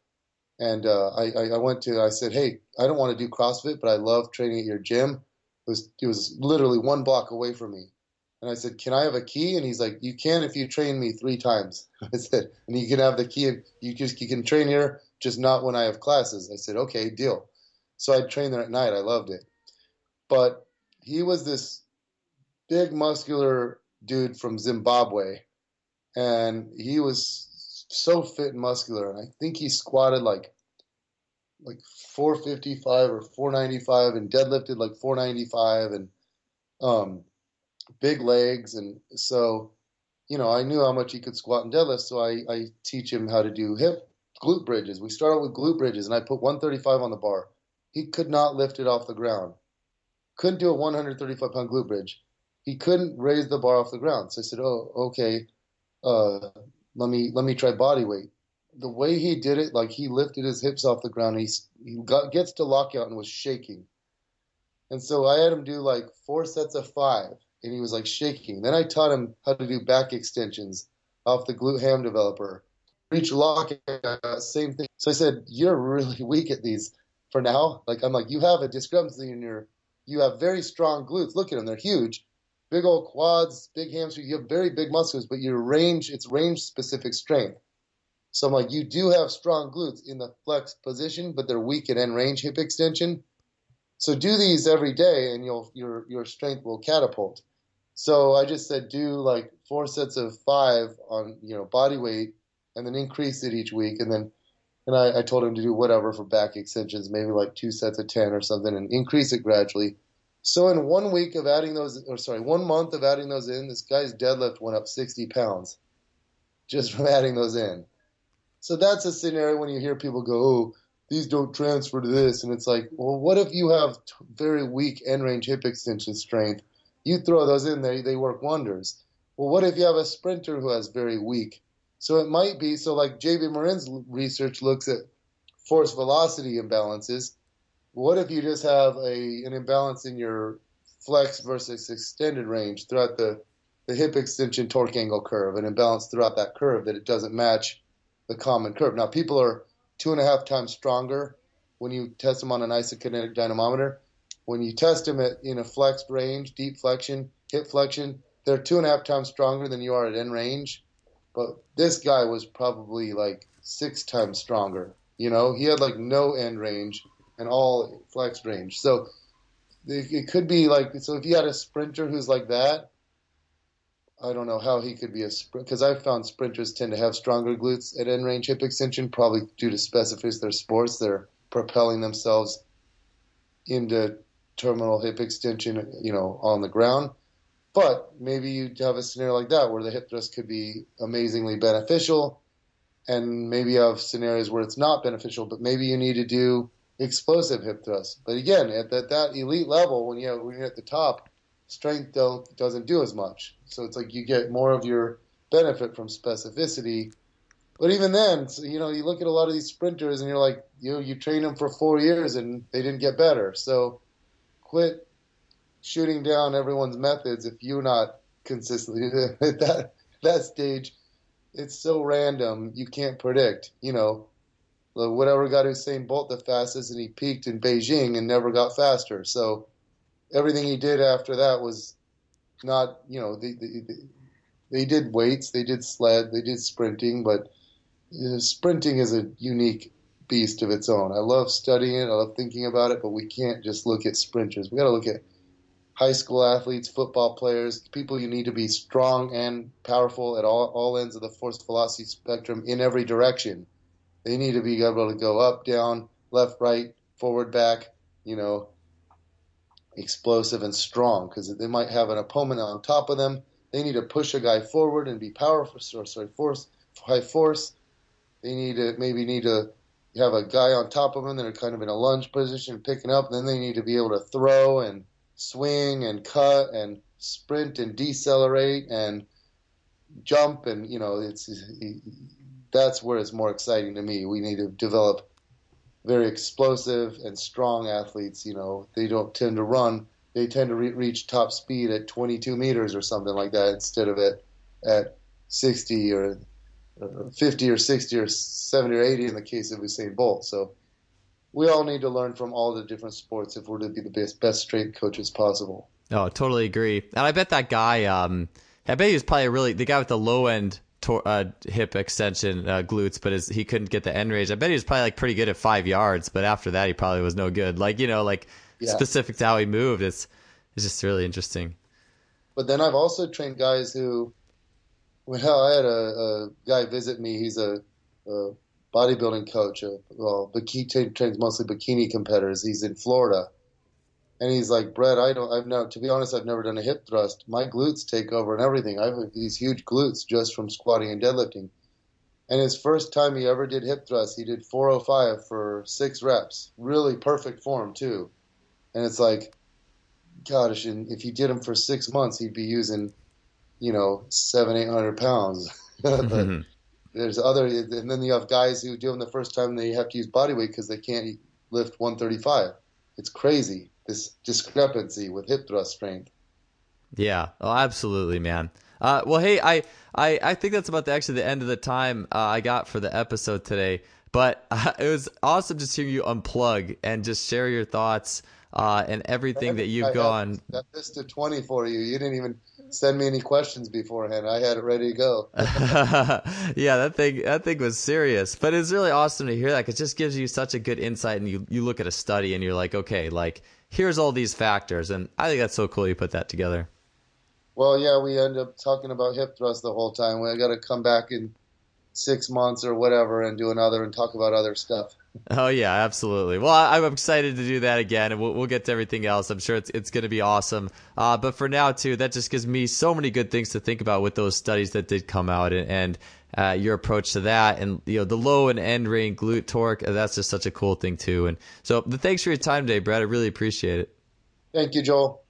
and uh, I, I went to I said, hey, I don't want to do CrossFit, but I love training at your gym. It was it was literally one block away from me. And I said, "Can I have a key?" And he's like, "You can if you train me three times." I said, "And you can have the key. And you just you can train here, just not when I have classes." I said, "Okay, deal." So I trained there at night. I loved it. But he was this big, muscular dude from Zimbabwe, and he was so fit and muscular. And I think he squatted like like 455 or 495 and deadlifted like 495 and um big legs, and so you know I knew how much he could squat and deadlift, so I, I teach him how to do hip glute bridges. We started with glute bridges, and I put 135 on the bar. He could not lift it off the ground. Couldn't do a 135 pound glute bridge. He couldn't raise the bar off the ground. So I said, "Oh, okay. Uh, let me let me try body weight." The way he did it, like he lifted his hips off the ground, he he got, gets to lockout and was shaking. And so I had him do like four sets of five and he was like shaking. Then I taught him how to do back extensions off the glute ham developer. Reach lockout, same thing. So I said, You're really weak at these for now. Like, I'm like, You have a discrepancy in your, you have very strong glutes. Look at them, they're huge. Big old quads, big hamstrings. You have very big muscles, but your range, it's range specific strength. So I'm like, You do have strong glutes in the flex position, but they're weak at end range hip extension. So do these every day, and you'll your your strength will catapult. So I just said do like four sets of five on you know body weight, and then increase it each week, and then and I, I told him to do whatever for back extensions, maybe like two sets of ten or something, and increase it gradually. So in one week of adding those, or sorry, one month of adding those in, this guy's deadlift went up 60 pounds just from adding those in. So that's a scenario when you hear people go, oh, these don't transfer to this. And it's like, well, what if you have very weak end range hip extension strength? You throw those in there, they work wonders. Well, what if you have a sprinter who has very weak? So it might be, so like JB Morin's research looks at force velocity imbalances. What if you just have a an imbalance in your flex versus extended range throughout the, the hip extension torque angle curve, an imbalance throughout that curve that it doesn't match the common curve. Now, people are two and a half times stronger when you test them on an isokinetic dynamometer. When you test them at in a flexed range, deep flexion, hip flexion, they're two and a half times stronger than you are at end range. But this guy was probably like six times stronger. You know, he had like no end range and all flex range. So it could be like so if you had a sprinter who's like that, I don't know how he could be a sprint because I've found sprinters tend to have stronger glutes at end range hip extension, probably due to specificity of their sports. They're propelling themselves into terminal hip extension, you know, on the ground. But maybe you have a scenario like that where the hip thrust could be amazingly beneficial, and maybe you have scenarios where it's not beneficial. But maybe you need to do explosive hip thrust. But again, at that, that elite level, when you when you're at the top, strength don't, doesn't do as much. So it's like you get more of your benefit from specificity. But even then, you know, you look at a lot of these sprinters and you're like, you know, you train them for four years and they didn't get better. So quit shooting down everyone's methods if you're not consistently at that that stage. It's so random you can't predict. You know, whatever got Usain Bolt the fastest, and he peaked in Beijing and never got faster. So everything he did after that was not, you know, they, they, they did weights, they did sled, they did sprinting, but sprinting is a unique beast of its own. I love studying it, I love thinking about it, but we can't just look at sprinters. We got to look at high school athletes, football players, people you need to be strong and powerful at all, all ends of the force velocity spectrum in every direction. They need to be able to go up, down, left, right, forward, back, you know, explosive and strong because they might have an opponent on top of them. They need to push a guy forward and be powerful, sorry, force, high force. They need to maybe need to have a guy on top of them that are kind of in a lunge position, picking up. Then they need to be able to throw and swing and cut and sprint and decelerate and jump and you know it's that's where it's more exciting to me. We need to develop very explosive and strong athletes. You know, they don't tend to run; they tend to re- reach top speed at 22 meters or something like that instead of at at 60 or, or 50 or 60 or 70 or 80 in the case of Usain Bolt. So we all need to learn from all the different sports if we're to be the best best strength coaches possible. Oh, totally agree. And I bet that guy, um, I bet he was probably really the guy with the low end tor- uh, hip extension uh, glutes, but his, he couldn't get the end range. I bet he was probably like pretty good at five yards, but after that he probably was no good. Like you know, like yeah. specific to how he moved. It's it's just really interesting. But then I've also trained guys who, well, I had a, a guy visit me. He's a, a bodybuilding coach. Uh, well, bikini trains mostly bikini competitors. He's in Florida, and he's like, Bret, I don't. I've never. To be honest, I've never done a hip thrust. My glutes take over and everything. I have these huge glutes just from squatting and deadlifting. And his first time he ever did hip thrust, he did 405 for six reps. Really perfect form too. And it's like, gosh, and if he did them for six months, he'd be using, you know, seven, eight hundred pounds. mm-hmm there's other, and then you have guys who do them the first time they have to use body weight because they can't lift 135. It's crazy this discrepancy with hip thrust strength. Yeah, oh, absolutely, man. Uh, well, hey, I, I, I think that's about the, actually the end of the time uh, I got for the episode today. But uh, it was awesome just hearing you unplug and just share your thoughts uh, and everything that you've I gone. That list of 20 for you. You didn't even send me any questions beforehand. I had it ready to go. yeah, that thing that thing was serious, but it's really awesome to hear that. Cause it just gives you such a good insight, and you you look at a study and you're like, okay, like here's all these factors, and I think that's so cool you put that together. Well, yeah, we end up talking about hip thrust the whole time. We got to come back in six months or whatever and do another and talk about other stuff. Oh yeah, absolutely. Well, I, am excited to do that again, and we'll, we'll, get to everything else. I'm sure it's it's going to be awesome. Uh, but for now, too, that just gives me so many good things to think about with those studies that did come out, and, and uh, your approach to that, and you know the low and end range glute torque. Uh, that's just such a cool thing too. And so, the thanks for your time today, Brad. I really appreciate it. Thank you, Joel.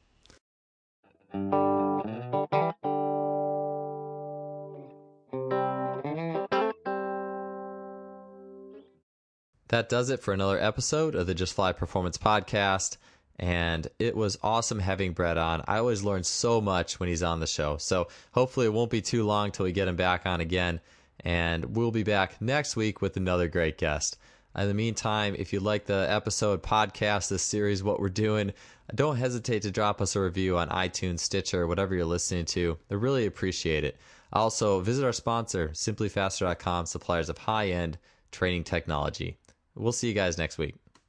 That does it for another episode of the Just Fly Performance Podcast. And it was awesome having Bret on. I always learn so much when he's on the show. So hopefully it won't be too long till we get him back on again. And we'll be back next week with another great guest. In the meantime, if you like the episode, podcast, this series, what we're doing, don't hesitate to drop us a review on iTunes, Stitcher, whatever you're listening to. I really appreciate it. Also, visit our sponsor, simplyfaster.com, suppliers of high end training technology. We'll see you guys next week.